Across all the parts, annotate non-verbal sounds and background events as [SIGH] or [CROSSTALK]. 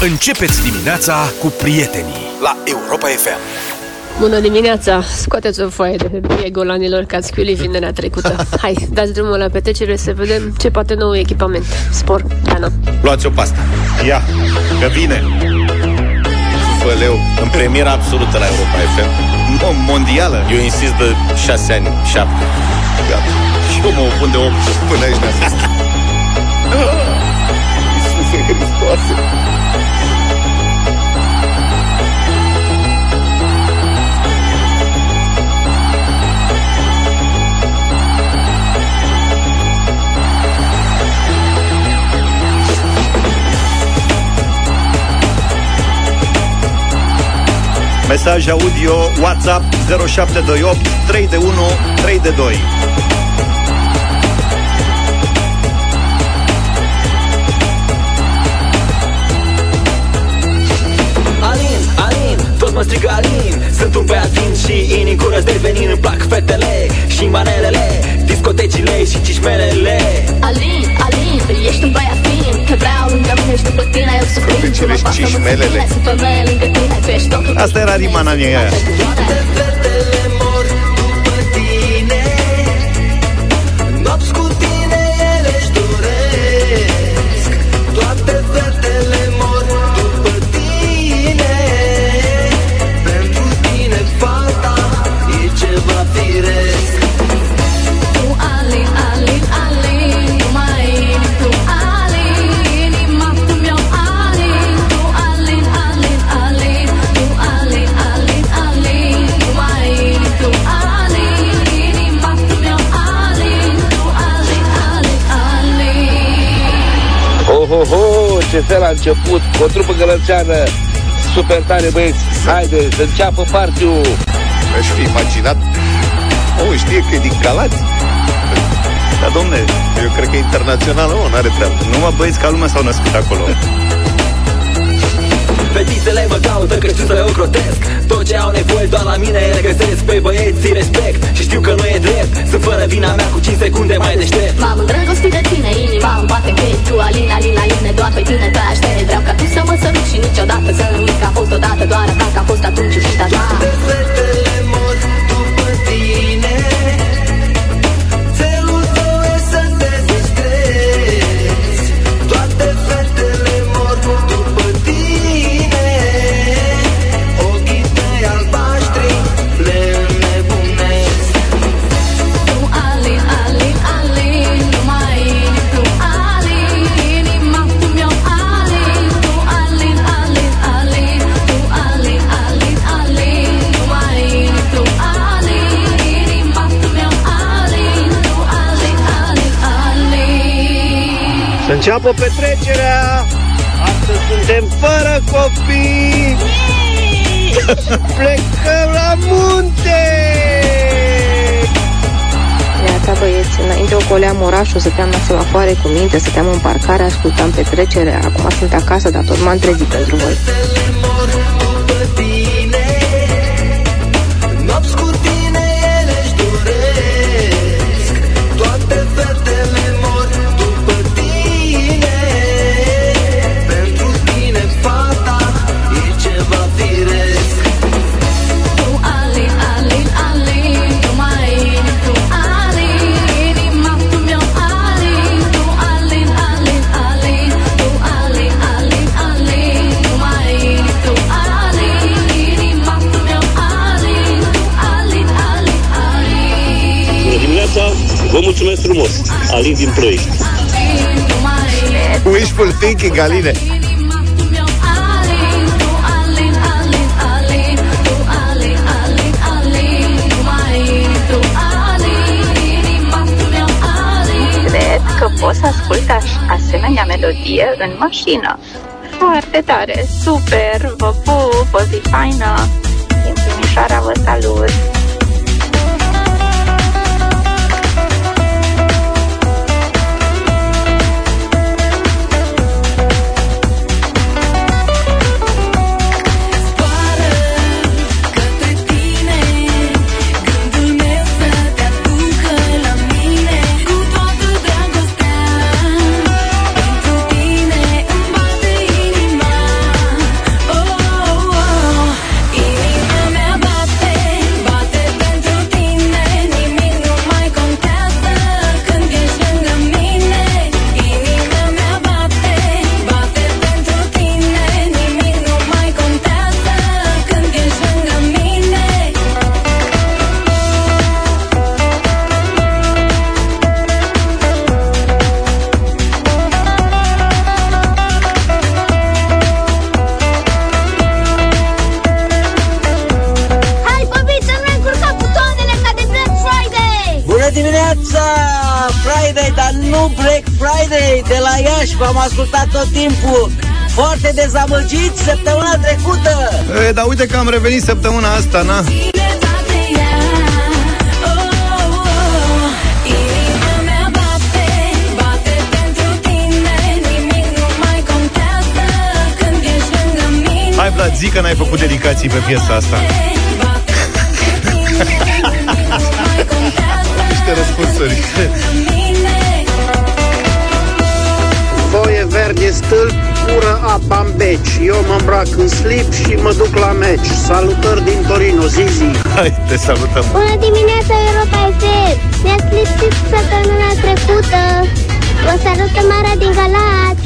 Începeți dimineața cu prietenii la Europa FM. Bună dimineața! Scoateți o foaie de hârtie golanilor că ați chiulit vinerea trecută. Hai, dați drumul la petrecere să vedem ce poate nou echipament. Spor, Dana. Luați o pasta. Ia, că vine. Făleu, în premiera absolută la Europa FM. Mo- mondială. Eu insist de șase ani, șapte. Gata. Și eu mă opun de 8 până aici ne [LAUGHS] asist. Iisuse Hristoase. Mesaj audio WhatsApp 0728 3 de 1 3 de 2 Alin, Alin, toți mă strigă Alin Sunt un băiat fin și inii curăț de venin Îmi plac fetele și manelele Discotecile și cișmelele Alin, Alin, ești un băiat fin Te vreau lângă mine și după tine eu sunt plin Scopecele și cișmelele. Sunt femeie lângă tine, tu ești totul Asta era rima în Alin Oh, oh, oh, ce fel a început cu o trupă gălățeană. Super tare, băieți. Haide, să înceapă partiu. Aș fi imaginat? O, știe că e din Galați Dar, domne, eu cred că e internațional O, n-are treabă. Numai băieți ca lumea s-au născut acolo Fetițele mă caută că știu să le ocrotesc. Tot ce au nevoie doar la mine ele găsesc. Pe băieții respect și știu că nu e drept. Sunt fără vina mea cu 5 secunde mai deștept. M-am îndrăgostit de tine, inima îmi bate în pești Tu, Alin, Alin, Alin, doar pe tine te aștept. Vreau ca tu să mă săruți și niciodată să nu uit că a fost odată Doar a ta că a fost atunci iubita ta înceapă petrecerea. Astăzi suntem fără copii. [LAUGHS] Plecăm la munte. Neața băieți, înainte ocoleam orașul, stăteam la semafoare cu minte, stăteam în parcare, ascultam petrecerea. Acum sunt acasă, dar tot m-am trezit pentru voi. Vă mulțumesc frumos. Alin din Ploiești. Alin, tu mai inim, Wishful thinking, Aline Inima tu mi-o Alin Tu, Alin, Alin, Alin Tu, Alin, Alin, Alin Tu mai inim, tu, Alin Inima tu mi-o Alin cred că pot să ascult aș- asemenea melodie în mașină. Foarte tare, super, vă pup, o zi faină. Din Timișoara vă salut. V-am ascultat tot timpul. Foarte dezamăgit săptămâna trecută. E, dar uite că am revenit săptămâna asta, na? Hai, Vlad, zi că n-ai făcut dedicații pe piesa asta. [LAUGHS] Niște răspunsuri. Stâlp, cură apa în beci Eu mă îmbrac în slip și mă duc la meci Salutări din Torino, Zizi Hai, te salutăm. Bună dimineața, Europa FM! Ne-ați lipsit săptămâna trecută. Vă salută Mara din Galați!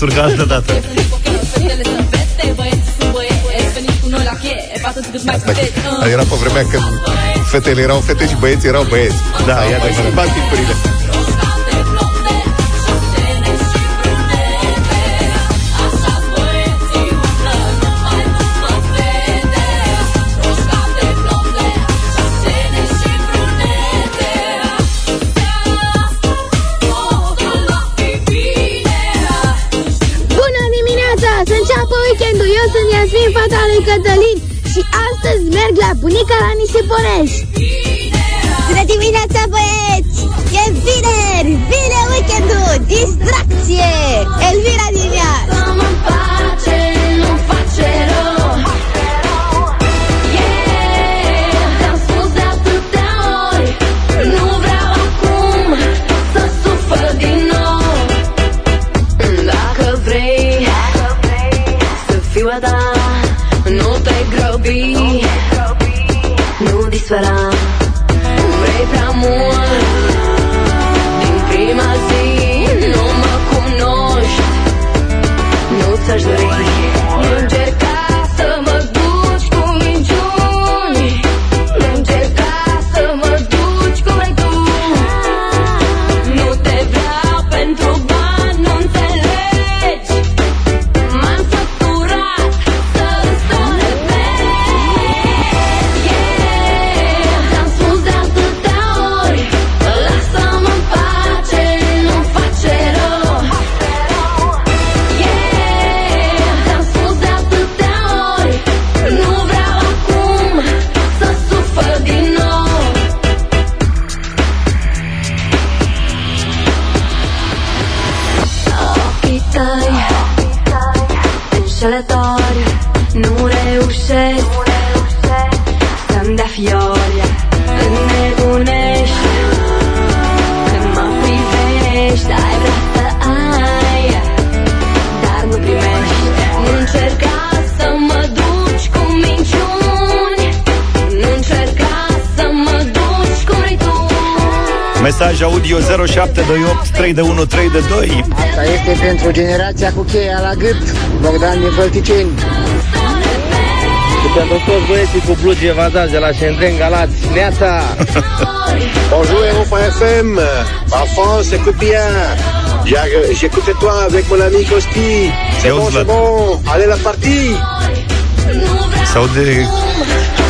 Se mai fac versuri ca altă dată. Asta era pe vremea când fetele erau fete și băieții erau băieți. Da, Au e mai adevărat. La Nisiporeș. Bună dimineața, băieți! E vineri! Vine weekendul! Distracție! Elvira din Iași! Să mă 3 de 1 3 de 2. Asta este pentru generația cu cheia la gât Bogdan din Fălticeni Și pentru toți băieții cu blugi evazați de la Șendren Galați. Neața! [LAUGHS] Bonjour Europa FM, ma France, écoute bien. Y'a, euh, j'écoutais toi avec mon ami Costi. C'est Yo, bon, Vlad. c'est bon. Allez la partie. S-aude,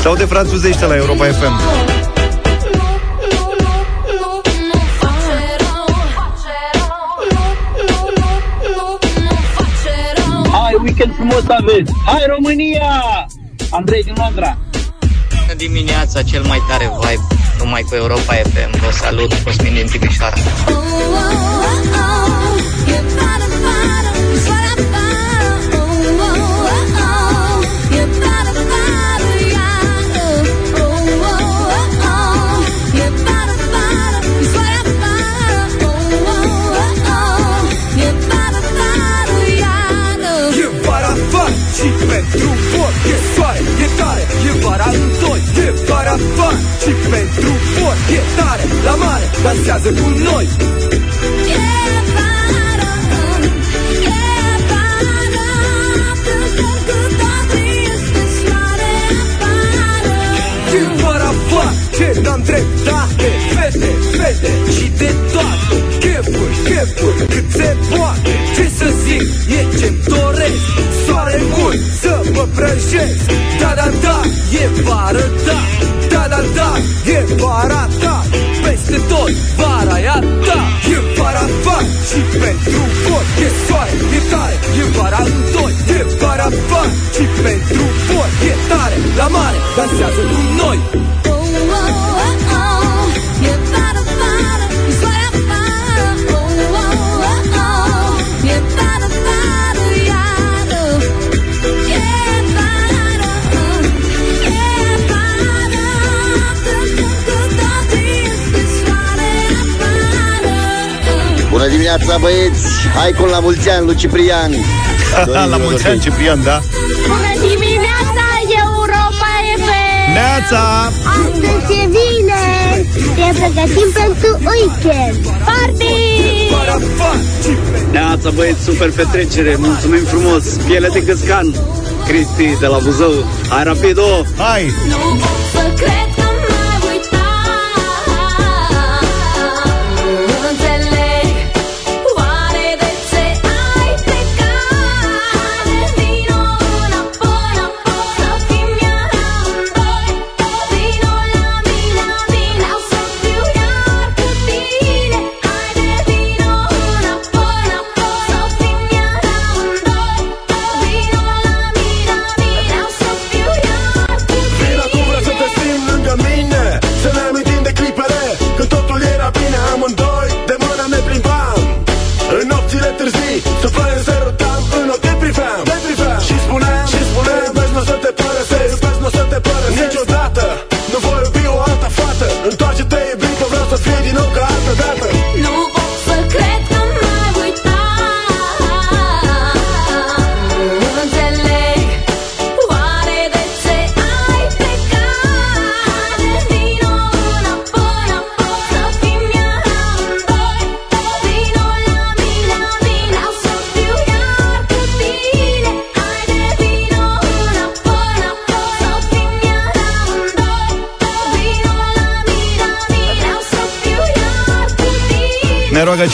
s-aude franțuzește la Europa FM. Weekend frumos aveți! Hai, România! Andrei din Londra! Bună dimineața, cel mai tare vibe, numai cu Europa FM. Vă salut, Cosmin din Timișoara. Dansează cu noi Bună dimineața, băieți! Hai cu la mulți ani, lui Ciprian! [LAUGHS] La mulți ani, Ciprian, da? Neața! Astăzi e vineri! Ne pregătim pentru weekend! Party! Neața, băieți, super petrecere! Mulțumim frumos! Piele de găscan! Cristi de la Buzău! Hai, rapido! Hai! Să cred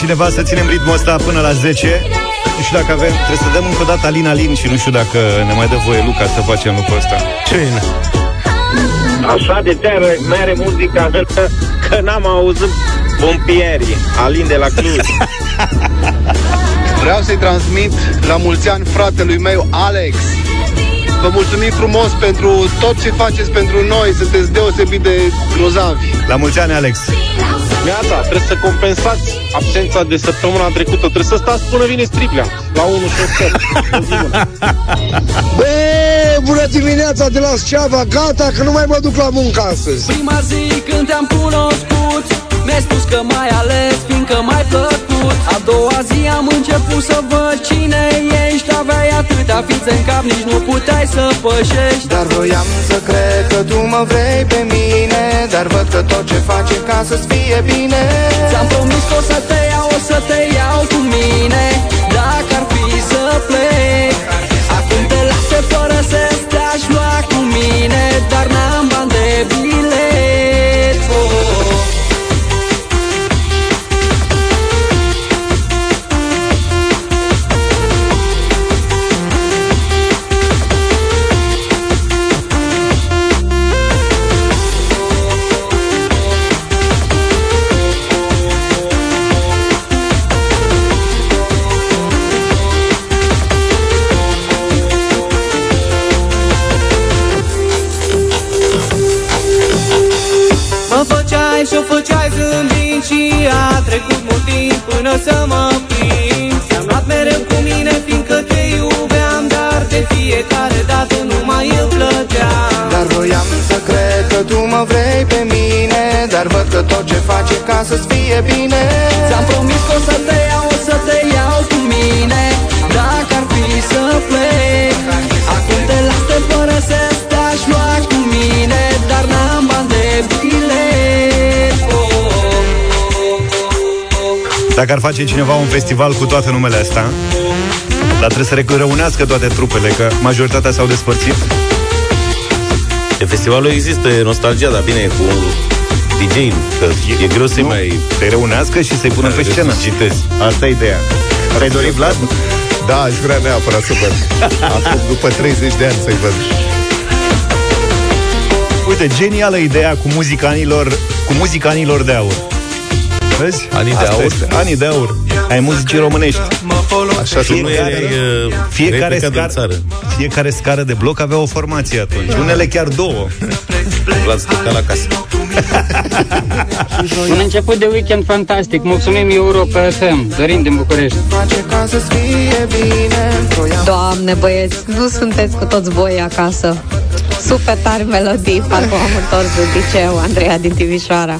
cineva să ținem ritmul ăsta până la 10 Nu știu dacă avem Trebuie să dăm încă o dată Alin Alin Și nu știu dacă ne mai dă voie Luca să facem lucrul ăsta Ce e? Așa de tare mere muzica că n-am auzit pompierii, Alin de la Cluj. [LAUGHS] Vreau să-i transmit la mulți ani fratelui meu, Alex. Vă mulțumim frumos pentru tot ce faceți pentru noi. Sunteți deosebit de grozavi. La mulți ani, Alex. Neața, trebuie să compensați absența de săptămâna trecută. Trebuie să stați până vine striplea. La 1 și un sfert. O zi bună. Bă, bună dimineața de la Sceava Gata că nu mai mă duc la muncă astăzi Prima zi când te-am cunoscut Mi-ai spus că m-ai ales fiindcă m-ai plăcut A doua zi am început să văd cine ești. Aveai atâtea fițe în cap, nici nu puteai să pășești. Dar voiam să cred că tu mă vrei pe mine. Dar văd că tot ce faci e ca să-ți fie bine. Ți-am promis că o să te iau, o să te iau cu mine. Dacă ar fi să plec Dacă ar face cineva un festival cu toate numele astea Dar trebuie să rec- reunească toate trupele Că majoritatea s-au despărțit E festivalul există, e nostalgia, dar bine, e cu dj că e, e greu să-i Nu, mai... Să-i reunească și să-i pună pe scenă Citezi. Asta e ideea Ai dorit, Vlad? Da, aș vrea neapărat să văd. Acum, după 30 de ani să-i văd. Uite, genială ideea cu muzica anilor Cu muzica anilor de aur Vezi? Anii de Asta aur? Este. Anii de aur Ai muzicii românești Așa Tu nu erai, uh, fiecare, erai plecat scar, în țară. fiecare scară de bloc avea o formație atunci Unele chiar două Vlad stătea la casă. [LAUGHS] Un început de weekend fantastic. Mulțumim Europa FM. Dorin din București. Face ca să-ți fie bine Voiam Doamne, băieți, nu sunteți cu toți voi acasă. Super tare melodii, parcă am întors de liceu, Andreea din Timișoara.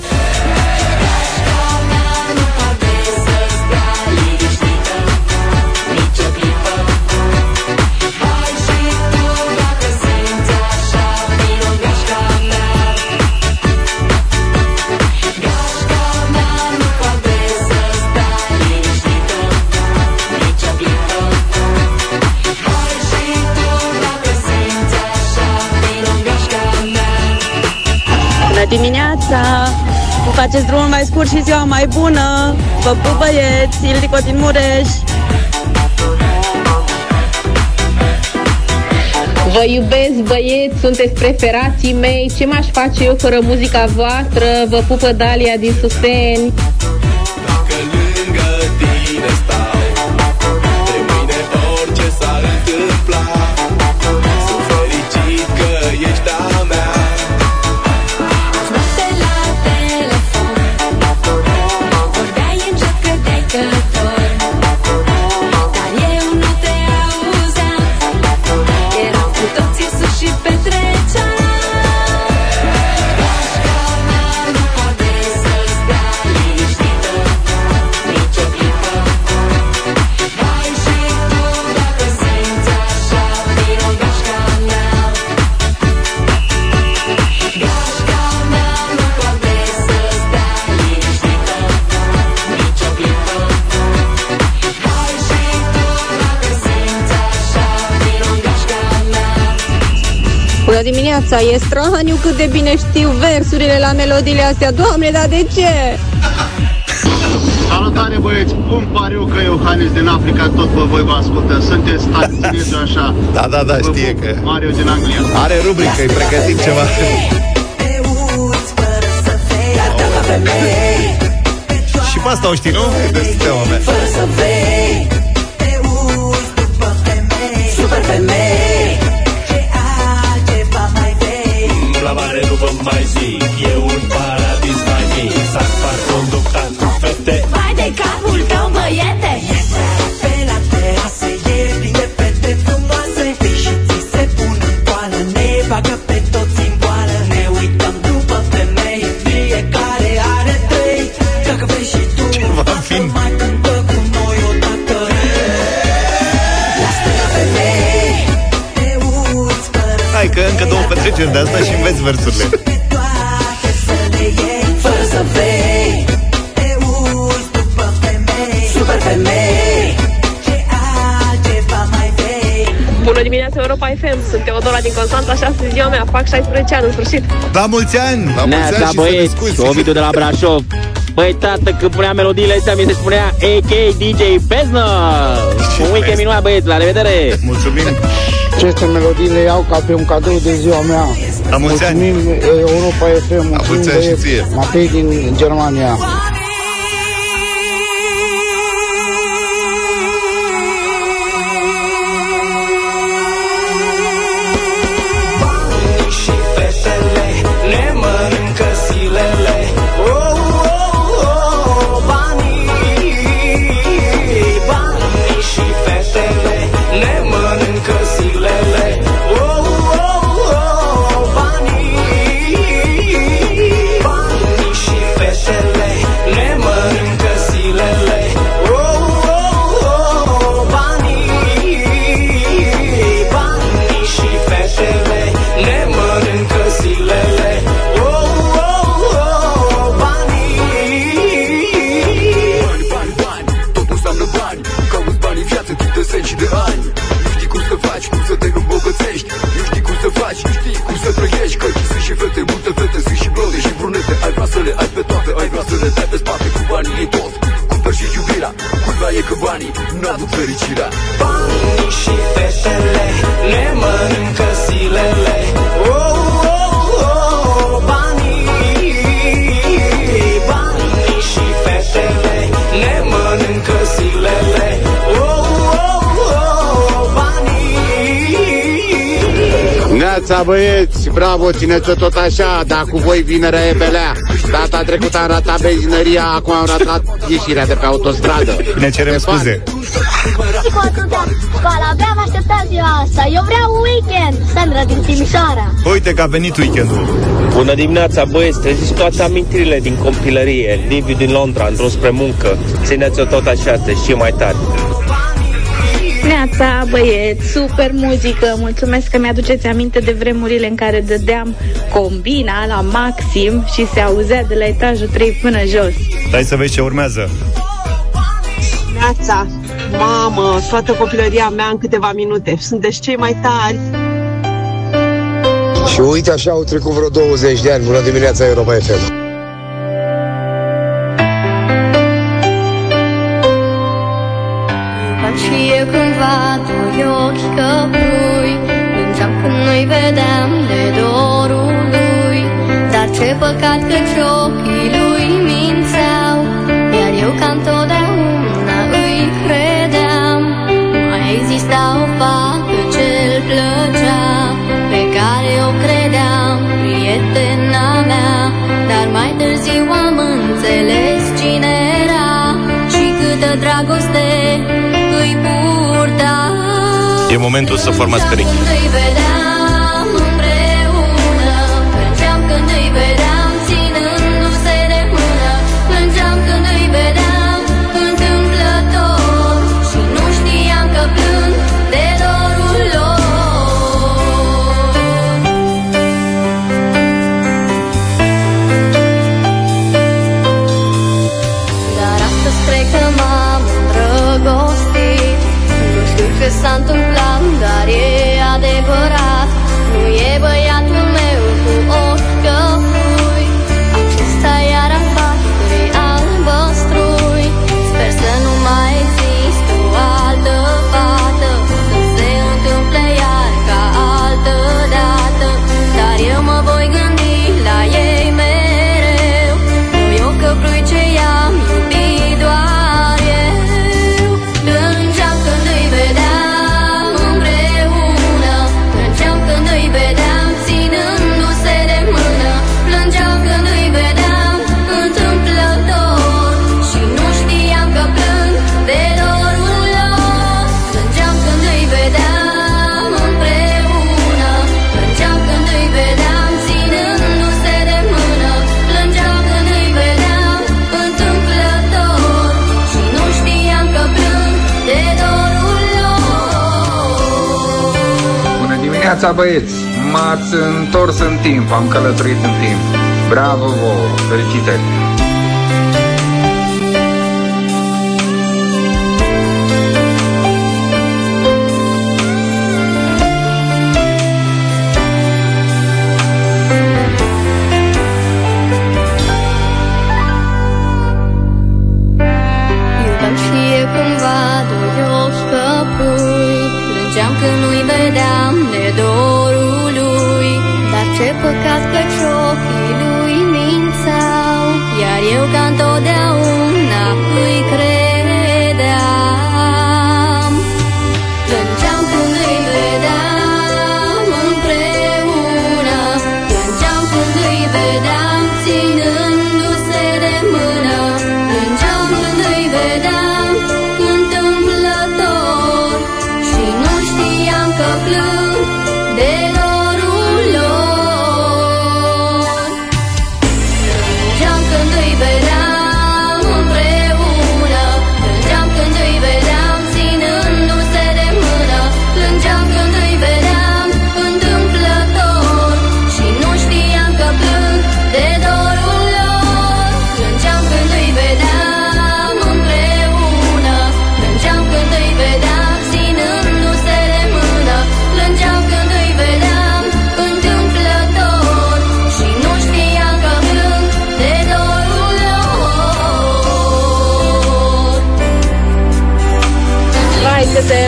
Faceți drumul mai scurt și ziua mai bună! Vă pup băieți! Ildico din Mureș! Vă iubesc, băieți, sunteți preferații mei. Ce m-aș face eu fără muzica voastră? Vă pupă Dalia din Suseni. Dimineața! E straniu cât de bine știu versurile la melodiile astea. Doamne, dar de ce? Salutare băieți, cum par eu că Iohannis din Africa tot pe voi vă ascultă Sunteți stați așa Da, da, da, Vă știe pup, că... Mario din Anglia Are rubrică, îi pregătim ceva. Și pe asta o știi, nu? De steaua Constanța și astăzi ziua mea. Fac 16 ani în sfârșit. La mulți ani! La mulți ani Neața și să băieți, scuzi. Ovidiu de la Brașov. Băi, tată, când punea melodiile astea, mi se spunea AK DJ Bezna. Un weekend minunat, băieți, la revedere! Mulțumim! Aceste melodii le iau ca pe un cadou de ziua mea. La mulți ani! Mulțumim eh, Europa FM, mulțumim mulți ani și băieți. ție. Matei din Germania. Neața băieți, bravo, țineți-o tot așa, dar cu voi vinerea e belea. Data trecută am ratat benzinăria, acum am ratat ieșirea de pe autostradă. Ne cerem scuze. Și cu atâtea școală, abia am așteptat ziua asta. Eu vreau un weekend. Sandra din Timișoara. Uite că a venit weekendul. Bună dimineața, băieți, treziți toate amintirile din copilărie Liviu din Londra, în drum spre muncă Țineți-o tot așa, să și mai tare Neața, băieți, super muzică Mulțumesc că mi-aduceți aminte de vremurile în care dădeam combina la maxim Și se auzea de la etajul 3 până jos Hai să vezi ce urmează. Neața, mamă, toată copilăria mea în câteva minute. Sunteți cei mai tari. Și uite așa au trecut vreo 20 de ani Bună dimineața Europa FM ochi căprui Plângeam când nu-i vedeam de dorul lui. Dar ce păcat că ochii E momentul să formați perechi. Dimineața, băieți! M-ați întors în timp, am călătorit în timp. Bravo vouă! Felicitări!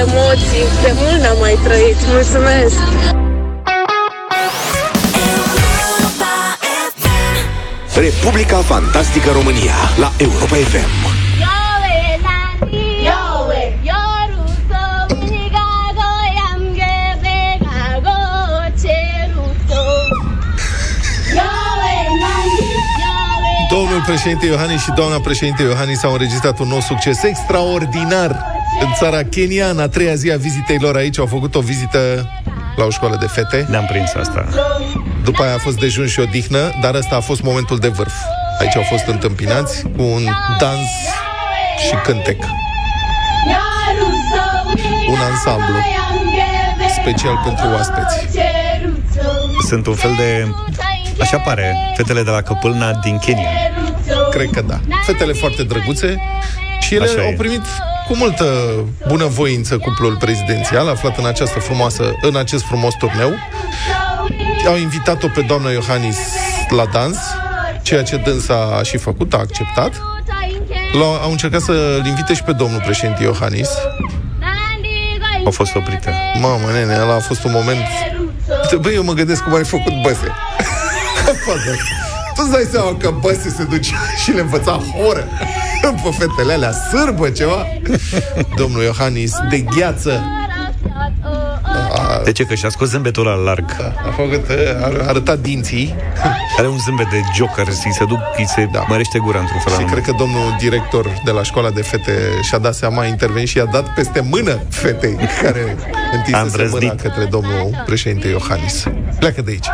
Emoții. De mult n-am mai trăit. Mulțumesc! Republica Fantastică România la Europa FM. Domnul președinte Iohannis și doamna președinte Iohannis au înregistrat un nou succes extraordinar în țara Kenya. În a treia zi a vizitei lor aici au făcut o vizită la o școală de fete. Ne-am prins asta. După aia a fost dejun și odihnă, dar ăsta a fost momentul de vârf. Aici au fost întâmpinați cu un dans și cântec. Un ansamblu special pentru oaspeți. Sunt un fel de... Așa pare, fetele de la Căpâlna din Kenya. Cred că da. Fetele foarte drăguțe și ele Așa au e. primit cu multă bunăvoință cuplul prezidențial aflat în această frumoasă, în acest frumos turneu. Au invitat-o pe doamna Iohannis la dans, ceea ce dânsa a și făcut, a acceptat. L-au, au încercat să-l invite și pe domnul președinte Iohannis. Au fost oprite. Mamă, nene, ăla a fost un moment... Băi, eu mă gândesc cum ai făcut băse. [LAUGHS] Fază. Tu îți dai seama că băse se duce [LAUGHS] și le învăța horă [LAUGHS] pe fetele alea, sârbă ceva? Domnul Iohannis, de gheață, De ce? Că și-a scos zâmbetul ăla larg. a făcut, a arătat dinții [LAUGHS] Are un zâmbet de joker, îi se duc, îi se da. mărește gura într-un fel și anume. cred că domnul director de la școala de fete și-a dat seama, a intervenit și i-a dat peste mână fetei care A întinsese îndrăznit. mâna către domnul președinte Iohannis. Pleacă de aici.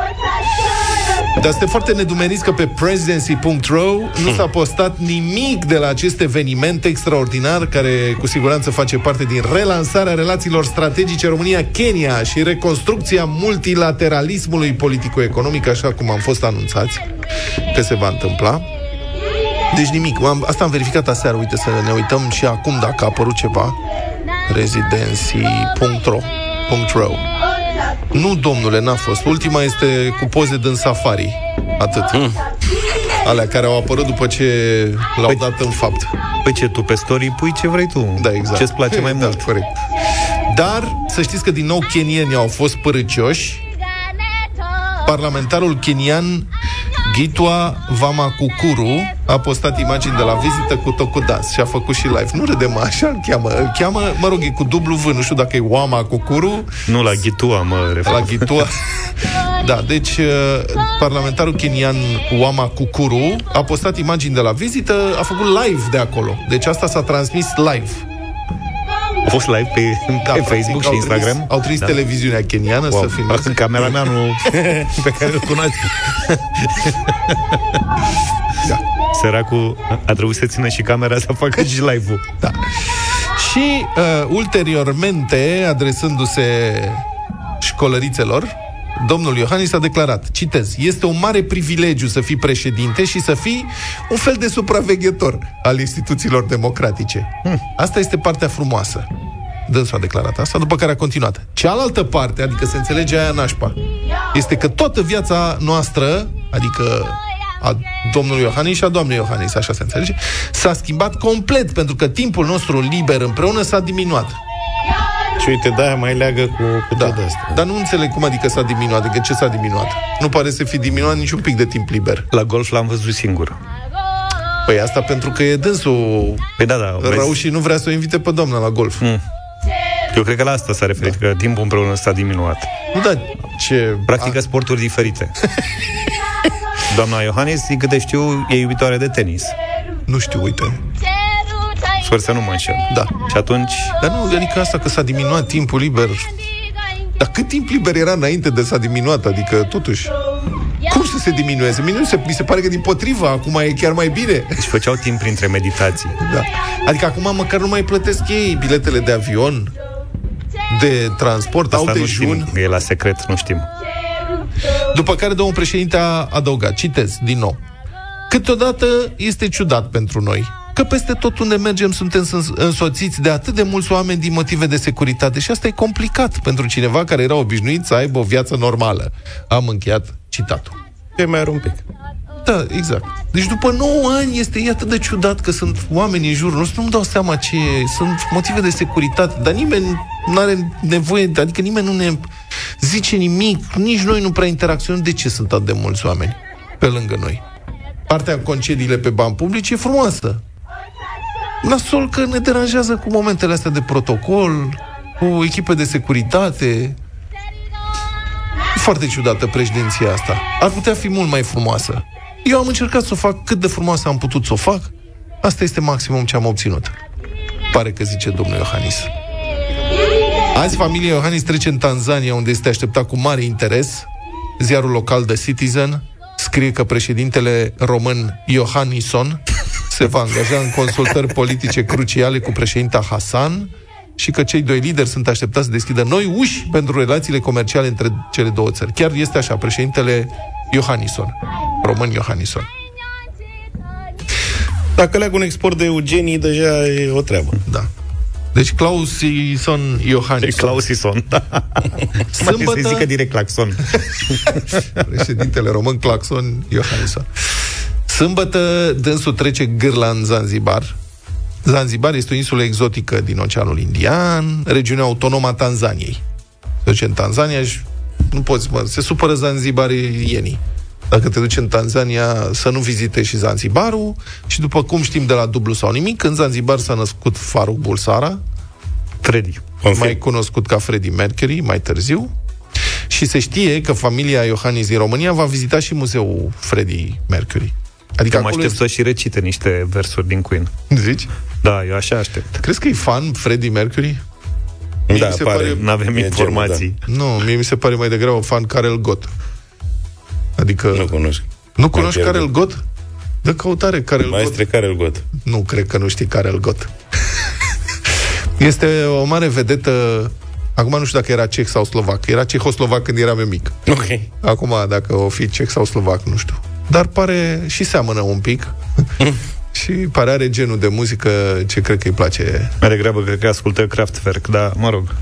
Dar suntem foarte nedumeriți că pe presidency.ro nu s-a postat nimic de la acest eveniment extraordinar care cu siguranță face parte din relansarea relațiilor strategice România-Kenya și reconstrucția multilateralismului politico-economic, așa cum am fost anunțați că se va întâmpla. Deci nimic. Am, asta am verificat aseară. Uite să ne uităm și acum dacă a apărut ceva. Residency.ro .ro. Nu, domnule, n-a fost. Ultima este cu poze din safari. Atât. Mm. Alea care au apărut după ce l-au păi, dat în fapt. Păi ce, tu pe story pui ce vrei tu. Da, exact. Ce-ți place mai da, mult. Corect. Dar să știți că din nou kenienii au fost părâcioși. Parlamentarul kenian Gitwa Vamakukuru a postat imagini de la vizită cu tot cu dans și a făcut și live. Nu râde mă, așa îl cheamă. Îl cheamă, mă rog, e cu dublu V, nu știu dacă e Wama Kukuru. Nu, la Ghitua mă refer. La Ghitua. [LAUGHS] Da, deci uh, parlamentarul kenian Wama Kukuru a postat imagini de la vizită, a făcut live de acolo. Deci asta s-a transmis live. A fost live pe, Da, pe practic, Facebook și au Instagram? Trimis, au trimis da. televiziunea keniană Wow. să filmeze. Cameramanul [LAUGHS] pe care îl cunoaște. [LAUGHS] Da. Săracul a trebuit să țină și camera să facă și live-ul. Da. Și uh, ulteriormente, adresându-se școlărițelor, domnul Iohannis a declarat, citez, este un mare privilegiu să fii președinte și să fii un fel de supraveghetor al instituțiilor democratice. Hmm. Asta este partea frumoasă. Dânsul a declarat asta, după care a continuat. Cealaltă parte, adică se înțelege aia nașpa, este că toată viața noastră, adică a domnului Iohannis și a doamnei Iohannis, așa se înțelege, s-a schimbat complet, pentru că timpul nostru liber împreună s-a diminuat. Și uite, de-aia mai leagă cu, cu Da. tot asta. Dar nu înțeleg cum adică s-a diminuat, adică ce s-a diminuat. Nu pare să fi diminuat niciun pic de timp liber. La golf l-am văzut singur. Păi asta pentru că e dânsul Păi da, da. rău și nu vrea să o invite pe doamna la golf. Mm. Eu cred că la asta s-a referit, da. că timpul împreună s-a diminuat. Nu, da, ce... Practică sporturi diferite. [LAUGHS] Doamna Iohannis, din câte știu, e iubitoare de tenis. Nu știu, uite. Sper să nu mă înșel. Da. Și atunci... Dar nu, adică asta că s-a diminuat timpul liber. Dar cât timp liber era înainte de s-a diminuat? Adică, totuși... Cum să se diminueze? Mi se, mi se pare că din potrivă, acum e chiar mai bine. Deci făceau timp printre meditații. Da. Adică acum măcar nu mai plătesc ei biletele de avion, de transport, Asta au nu dejun. știm, că e la secret, nu știm. După care domnul președinte a adăugat, citez din nou. Câteodată este ciudat pentru noi că peste tot unde mergem suntem îns- însoțiți de atât de mulți oameni din motive de securitate și asta e complicat pentru cineva care era obișnuit să aibă o viață normală. Am încheiat citatul. Ce mai are un pic. Da, exact. Deci după 9 ani este e atât de ciudat că sunt oameni în jur. Nu nu-mi dau seama ce e. Sunt motive de securitate, dar nimeni nu are nevoie, adică nimeni nu ne zice nimic, nici noi nu prea interacționăm. De ce sunt atât de mulți oameni pe lângă noi? Partea concediile pe bani publici e frumoasă. Nasol că ne deranjează cu momentele astea de protocol, cu echipe de securitate. Foarte ciudată președinția asta. Ar putea fi mult mai frumoasă. Eu am încercat să o fac cât de frumoasă am putut să o fac. Asta este maximum ce am obținut. Pare că zice domnul Iohannis. Azi familia Iohannis trece în Tanzania, unde este așteptat cu mare interes. Ziarul local The Citizen scrie că președintele român Iohannison se va angaja în consultări politice cruciale cu președinta Hassan și că cei doi lideri sunt așteptați să deschidă noi uși pentru relațiile comerciale între cele două țări. Chiar este așa, președintele Iohannison, român Iohannison. Dacă leagă un export de eugenii, deja e o treabă. Da. Deci Clausison Iohannis. Clausison, da. [LAUGHS] Sâmbătă... Mai să zică direct Claxon. [LAUGHS] Președintele român Claxon Iohannison. Sâmbătă, dânsul trece gârla în Zanzibar. Zanzibar este o insulă exotică din Oceanul Indian, regiunea autonomă a Tanzaniei. Se duce în Tanzania și nu poți, mă, se supără zanzibarienii. Dacă te duci în Tanzania să nu vizite și Zanzibarul și după cum știm de la dublu sau nimic, în Zanzibar s-a născut Faruk Bulsara, Freddy, mai cunoscut ca Freddie Mercury, mai târziu, și se știe că familia Iohannis din România va vizita și muzeul Freddie Mercury. Adică mă aștept să și recite niște versuri din Queen. Zici? Da, eu așa aștept. Crezi că e fan Freddie Mercury? Mie da, mi se pare, pare nu avem informații. Genul, da. Nu, mie mi se pare mai degrabă fan Karel Gott. Adică... Nu cunosc. Nu cunoști Karel Gott? Dă căutare Karel Maestre Gott. Karel Gott. Nu, cred că nu știi Karel Gott. [LAUGHS] este o mare vedetă Acum nu știu dacă era ceh sau slovac. Era cehoslovac când eram eu mic. Ok. Acum, dacă o fi ceh sau slovac, nu știu. Dar pare și seamănă un pic. [LAUGHS] și pare are genul de muzică ce cred că îi place. Mai degrabă cred că ascultă Kraftwerk, dar mă rog.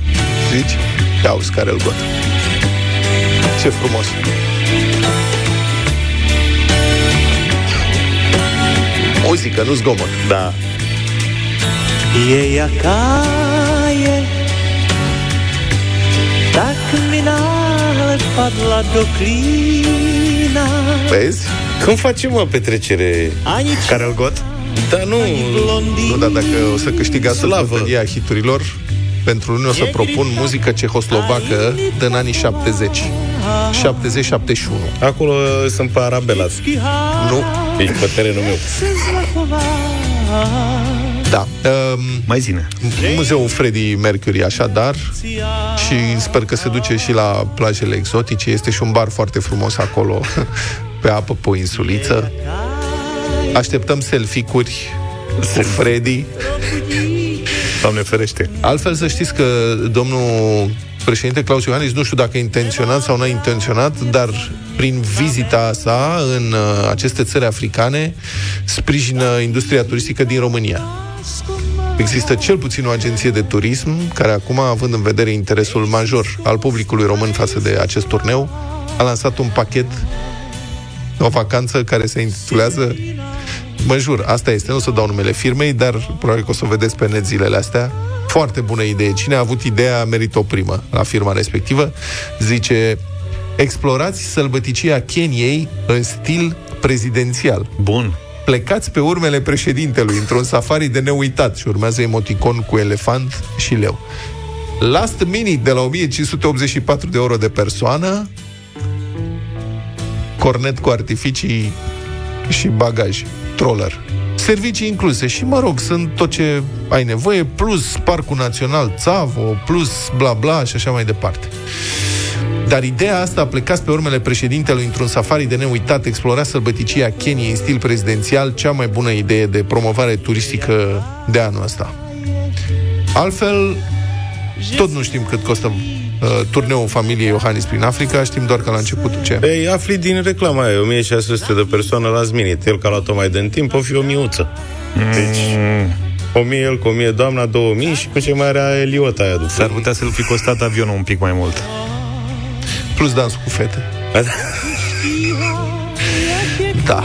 Zici? Ia auzi care îl got. Ce frumos. Muzică, nu zgomot. Da. Je jaká je, tak mi náhle padla do klína. Vezi? Când facem, mă, petrecere Karel Gott? Da, nu... Nu, dar dacă o să câștigați bătălia hiturilor, pentru noi o să propun muzică cehoslovacă din anii 70. 70-71. Acolo sunt pe Arabela. Nu. Ești pe terenul meu. Da. Um, Mai zine. Muzeul Freddie Mercury, așadar, și sper că se duce și la plajele exotice. Este și un bar foarte frumos acolo, [LAUGHS] pe apă, pe o insuliță. Așteptăm selfie-curi cu Freddy. Doamne ferește. Altfel să știți că domnul președinte Claus Iohannis, nu știu dacă intenționat sau nu intenționat, dar prin vizita sa în uh, aceste țări africane, sprijină industria turistică din România. Există cel puțin o agenție de turism care acum, având în vedere interesul major al publicului român față de acest turneu, a lansat un pachet, o vacanță care se intitulează Mă jur, asta este, nu o să dau numele firmei, dar probabil că o să o vedeți pe net zilele astea. Foarte bună idee. Cine a avut ideea merită o primă la firma respectivă. Zice, explorați sălbăticia Keniei în stil prezidențial. Bun. Plecați pe urmele președintelui într-un safari de neuitat și urmează emoticon cu elefant și leu. Last minute de la 1584 de euro de persoană, cornet cu artificii și bagaj, troller. Servicii incluse și, mă rog, sunt tot ce ai nevoie, plus Parcul Național Țavo, plus bla bla și așa mai departe. Dar ideea asta, plecați pe urmele președintelui într-un safari de neuitat, explora sălbăticia Keniei în stil prezidențial, cea mai bună idee de promovare turistică de anul ăsta. Altfel, tot nu știm cât costă uh, turneul familiei Iohannis prin Africa, știm doar că la începutul ce? Ei, afli din reclama aia, 1600 de persoane la minute. El, că a luat-o mai de timp, o fi o miuță. Deci, 1000 el cu 1000 doamna, 2000 și cu ce mai are Eliota aia după. S-ar putea să-l fi costat avionul un pic mai mult. Plus dans cu fete. [LAUGHS] Da.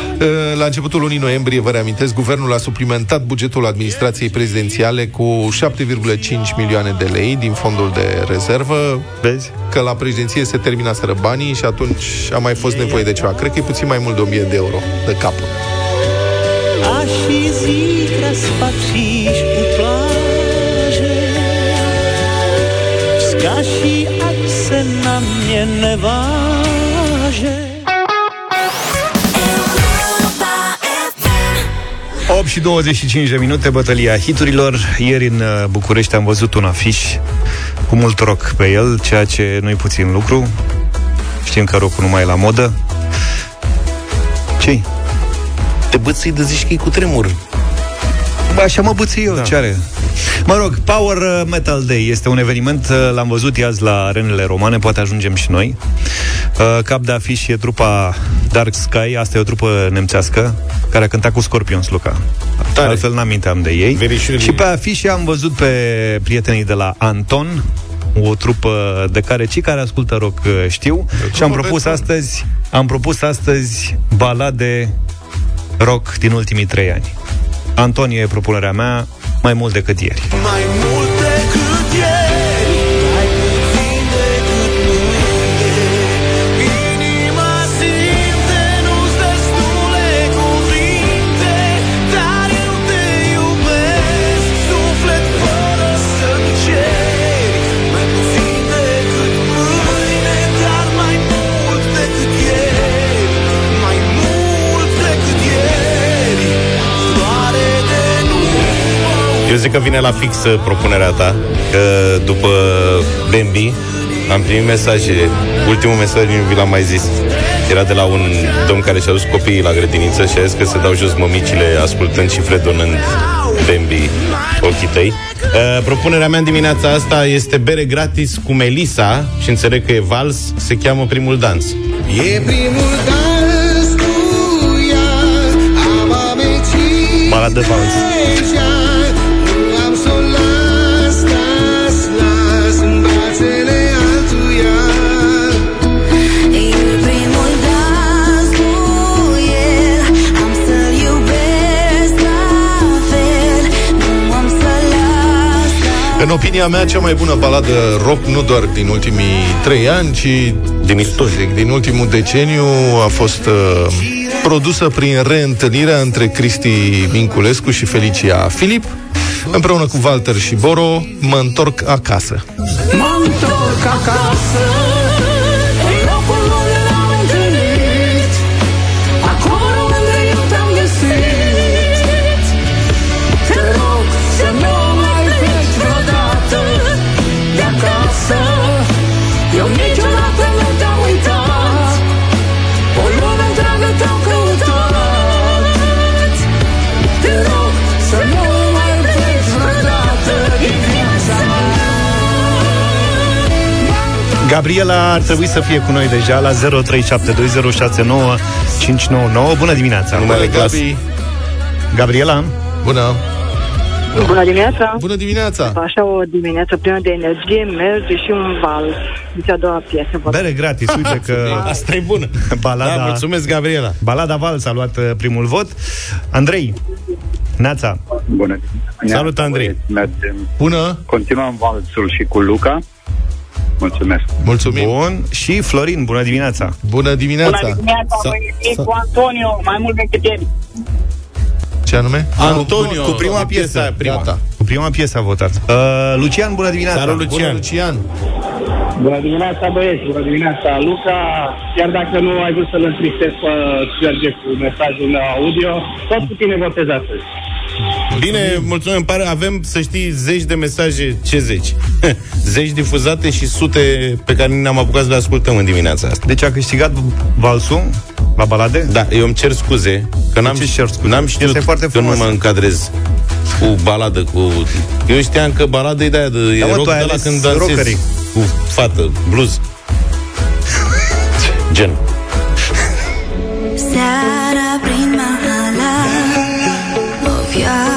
La începutul lunii noiembrie, vă reamintesc, guvernul a suplimentat bugetul administrației prezidențiale cu 7,5 milioane de lei din fondul de rezervă. Vezi? Că la președinție se terminaseră banii și atunci a mai fost nevoie de ceva. Cred că e puțin mai mult de 1000 de euro de cap. Aș și zítra spatříš u pláže. Vzkaží, ať se na mě neváže. 8 și 25 de minute, bătălia hiturilor. Ieri în uh, București am văzut un afiș cu mult rock pe el, ceea ce nu-i puțin lucru. Știm că rockul nu mai e la modă. ce Te bățâi de zici că e cu tremur. Bă, așa mă bățâi eu, da. ce are? Mă rog, Power uh, Metal Day este un eveniment, uh, l-am văzut azi la arenele romane, poate ajungem și noi. Uh, Cap de afiș e trupa Dark Sky, asta e o trupă nemțească, care a cântat cu Scorpions, Luca. Tare. Altfel n-aminteam de ei. Verișurile. Și pe afiș am văzut pe prietenii de la Anton, o trupă de care cei care ascultă rock uh, știu și am propus Beton. astăzi am propus astăzi balade rock din ultimii trei ani. Antonie e propunerea mea, mai mult decât ieri. Mai mult Eu zic că vine la fix uh, propunerea ta, că după Bambi am primit mesaje, ultimul mesaj nu vi l-am mai zis. Era de la un domn care și-a dus copiii la grădiniță și a zis că se dau jos mămicile ascultând și fredonând Bambi ochii tăi. Uh, propunerea mea în dimineața asta este bere gratis cu Melisa și înțeleg că e vals, se cheamă primul dans. E primul dans cu ea Am amețit Baladă vals. În opinia mea, cea mai bună baladă rock, nu doar din ultimii trei ani, ci din istorie. Din ultimul deceniu a fost uh, produsă prin reîntâlnirea între Cristi Minculescu și Felicia Filip, împreună cu Walter și Boro, mă întorc acasă. Mă întorc acasă Gabriela ar trebui să fie cu noi deja la 0372069599. Bună dimineața! Numele clas. Gabriela? Bună! Bună dimineața! Bună dimineața! Așa o dimineață plină de energie, merge și un vals. Deci a doua piesă. vă Bere gratis, uite [LAUGHS] că... Asta e bună. Balada, Da, mulțumesc, Gabriela. Balada Vals a luat uh, primul vot. Andrei, Neața. Bună. Salut, Andrei. Mergem. Bună. Continuăm valsul și cu Luca. Mulțumesc. Mulțumim. Bun. Și Florin, bună dimineața. Bună dimineața. Bună dimineața, Sa- băieții, sa- cu Antonio, mai mult decât ieri. Ce anume? Antonio, cu prima piesă. prima. Gata. Cu prima piesă a votat. Uh, Lucian, bună dimineața. Salut, Lucian. Bună, Lucian. Bună dimineața, băieți, bună dimineața, Luca. Chiar dacă nu ai vrut să-l întristezi pe Serge cu mesajul meu audio, tot cu tine votez astăzi. Bine, mulțumim, îmi pare, avem, să știi, zeci de mesaje, ce zeci? [LAUGHS] zeci difuzate și sute pe care nu ne-am apucat să le ascultăm în dimineața asta. Deci a câștigat valsul la balade? Da, eu îmi cer scuze, că n-am, ce cer scuze? n-am știut Este foarte că nu frumoasă. mă încadrez cu baladă, cu... Eu știam că balada e de aia, de, Da, e mă, rock tu ai de la ales când dansezi rockerii. cu fată, blues. [LAUGHS] Gen. O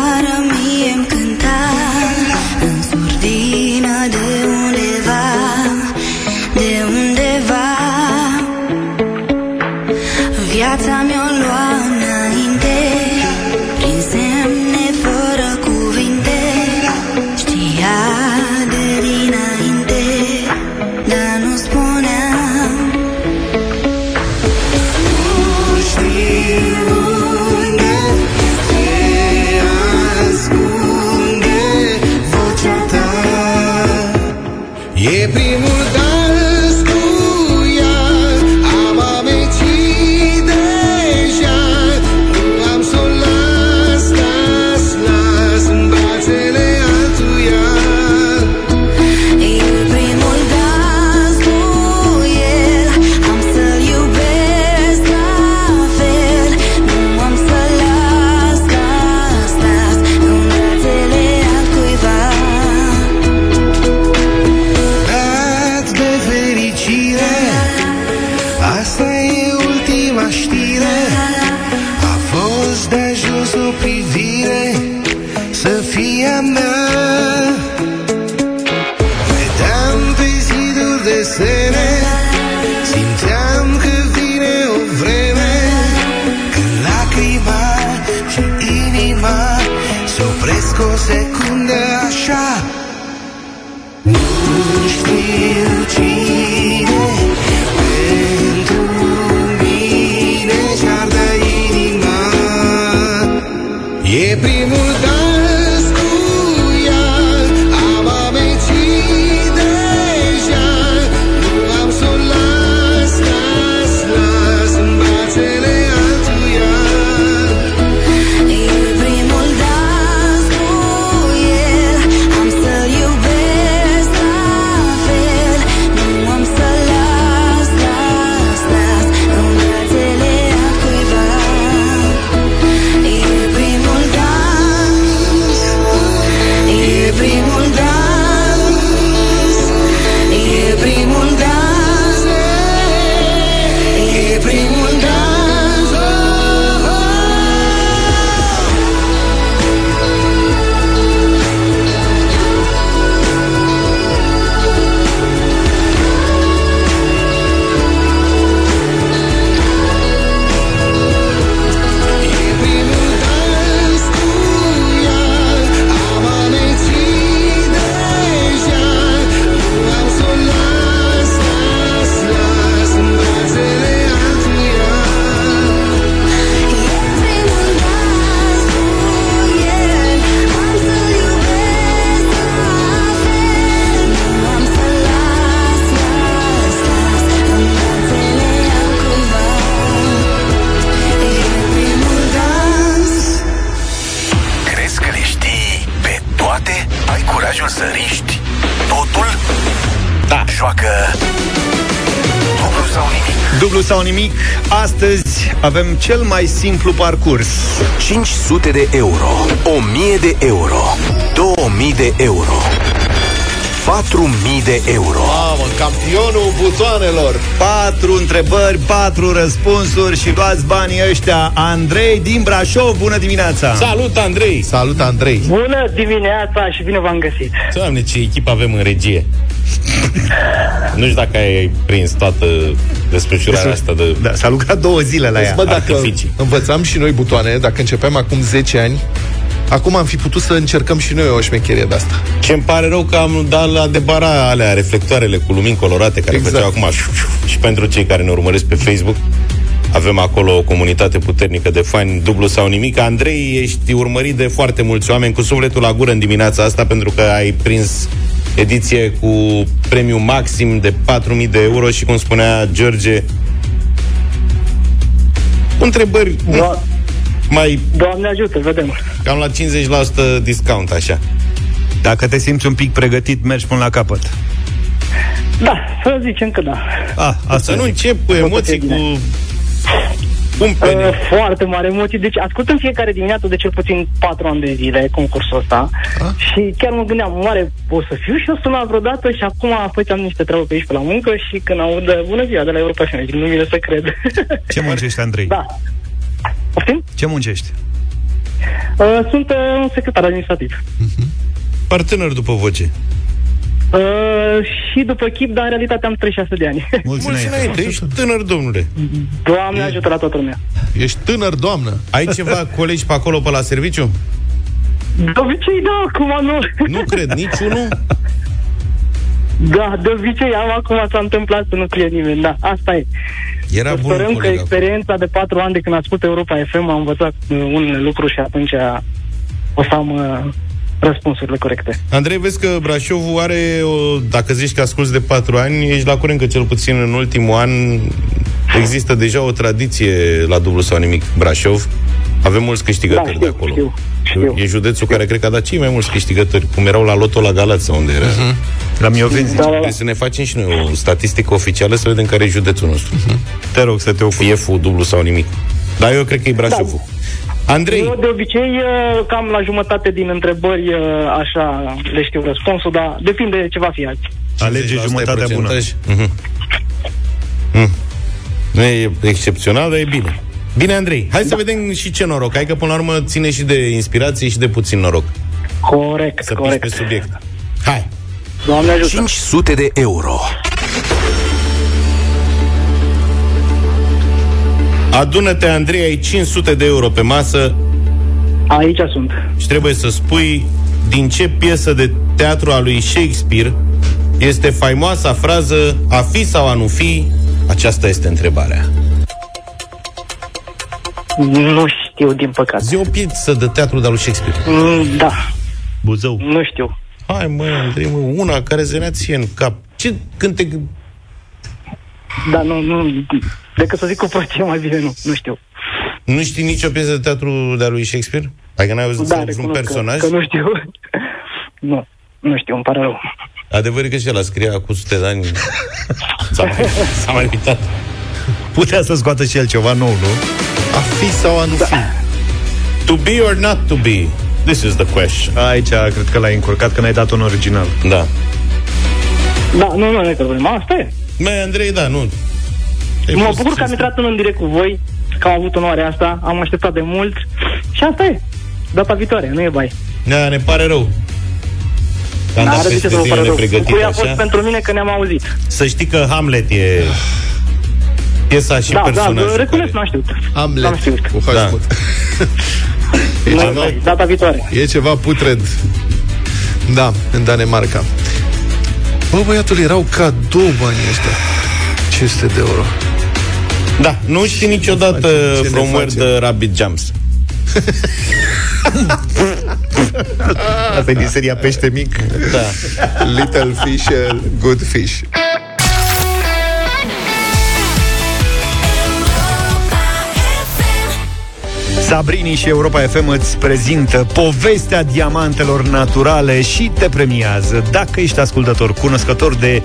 astăzi avem cel mai simplu parcurs. 500 de euro, 1000 de euro, 2000 de euro, 4000 de euro. Mamă, campionul butoanelor Patru întrebări, patru răspunsuri și luați banii ăștia. Andrei din Brașov, bună dimineața! Salut, Andrei! Salut, Andrei! Bună dimineața și bine v-am găsit. Doamne, ce echipă avem în regie. Nu știu dacă ai prins toată desfășurarea asta de Da, s-a lucrat două zile la ea. Bă, dacă Artificii. învățam și noi butoane, dacă începeam acum 10 ani, acum am fi putut să încercăm și noi o șmecherie de asta. ce îmi pare rău că am dat la debara alea reflectoarele cu lumini colorate care Exact. făceau acum șu, șu, și pentru cei care ne urmăresc pe Facebook avem acolo o comunitate puternică de fani dublu sau nimic. Andrei, ești urmărit de foarte mulți oameni cu sufletul la gură în dimineața asta pentru că ai prins ediție cu premiu maxim de 4.000 de euro și cum spunea George întrebări Do- mai Doamne ajută, vedem. cam la 50% discount așa. Dacă te simți un pic pregătit, mergi până la capăt. Da, să zicem că da. Ah, Să nu încep cu emoții, bine. Cu cumpene. Uh, foarte mare emoții. Deci ascult în fiecare dimineață de cel puțin 4 ani de zile concursul ăsta și chiar mă gândeam, oare o să fiu și eu sunat vreodată și acum făceam niște treabă pe aici pe la muncă și când aud uh, bună ziua de la Europa FM, zic, nu vine să cred. Ce muncești, Andrei? da. Poftim? Ce muncești? Uh, sunt uh, un secretar administrativ. Partener după voce. Uh, și după chip, dar în realitate am 36 de ani. Mulți Mulți înainte, ești tânăr, domnule. Doamne ajută la toată lumea. Ești tânăr, doamnă. Ai ceva [LAUGHS] colegi pe acolo, pe la serviciu? De obicei, da, acum nu. Nu cred, niciunul? Da, de obicei, am acum s-a întâmplat să nu fie nimeni, da, asta e. Era Să bun Sperăm că coleg acolo. experiența de patru ani de când ascult Europa FM am învățat uh, unele lucruri și atunci o să am uh, răspunsurile corecte. Andrei, vezi că Brașovul are, o, dacă zici că asculți de patru ani, ești la curent că cel puțin în ultimul an există deja o tradiție la dublu sau nimic Brașov. Avem mulți câștigători Da, știu, de acolo. știu, știu. E județul care cred că a dat cei mai mulți câștigători, cum erau la Loto la Galați sau unde era. Mhm. La Mioveni. Da, da, da. Trebuie să ne facem și noi o statistică oficială să vedem care e județul nostru. Te rog să te ocupi. Fie fu, dublu sau nimic. Dar eu cred că e Brașovul. Andrei, Eu de obicei uh, cam la jumătate din întrebări uh, așa le știu răspunsul, dar depinde ce va fi azi. Alege 50% jumătatea e bună. procentaj. Mhm. Mm. Nu e excepțional, dar e bine. Bine, Andrei, hai să vedem și ce noroc. Hai că până la urmă ține și de inspirație și de puțin noroc. Corect, Să piși corect. pe subiect. Hai! Doamne ajută. 500 de euro. Adună-te, Andrei, ai 500 de euro pe masă Aici sunt. și trebuie să spui din ce piesă de teatru a lui Shakespeare este faimoasa frază a fi sau a nu fi? Aceasta este întrebarea. Nu știu, din păcate. Zi o piesă de teatru de-a lui Shakespeare. Mm, Da, Buzău. nu știu. Hai, mă, Andrei, mă, una care se ție în cap. Ce cântec... Da, nu, nu, decât să zic cu prostie mai bine, nu, nu știu. Nu știi nicio piesă de teatru de-a lui Shakespeare? Adică n-ai văzut Da, vreun recunosc personaj? Că, că nu știu. [LAUGHS] nu, nu știu, îmi pare rău. Adevărul e că și el a scria cu sute de ani. [LAUGHS] S-a mai, s-a mai uitat. Putea să scoată și el ceva nou, nu? A fi sau a nu fi? To be or not to be? This is the question. Aici cred că l-ai încurcat că n-ai dat un original. Da. Da, nu, nu, nu e problemă, asta e. Măi, Andrei, da, nu. Ai Mă fost bucur că am cinstit. intrat în direct cu voi, că am avut onoarea asta, am așteptat de mult și asta e. Data viitoare, nu e bai. Da, ne pare rău. Că am dat N-are de ce peste să vă tine pare rău. nepregătit Bucuria a fost așa. pentru mine că ne-am auzit. Să știi că Hamlet e piesa și da, da, personajul. recunosc, n-am știut. N-am Hamlet, știut. cu H Da. mult. Nu e ceva, bai, data viitoare. e ceva putred. Da, în Danemarca. Bă, băiatul, erau cadou banii ăștia. 500 de euro. Da, nu știi niciodată facem? Ce ne From Where facem? the Rabbit Jumps. [LAUGHS] Asta e din seria Pește Mic. Da. Little fish, uh, good fish. Sabrini și Europa FM îți prezintă povestea diamantelor naturale și te premiază. Dacă ești ascultător cunoscător de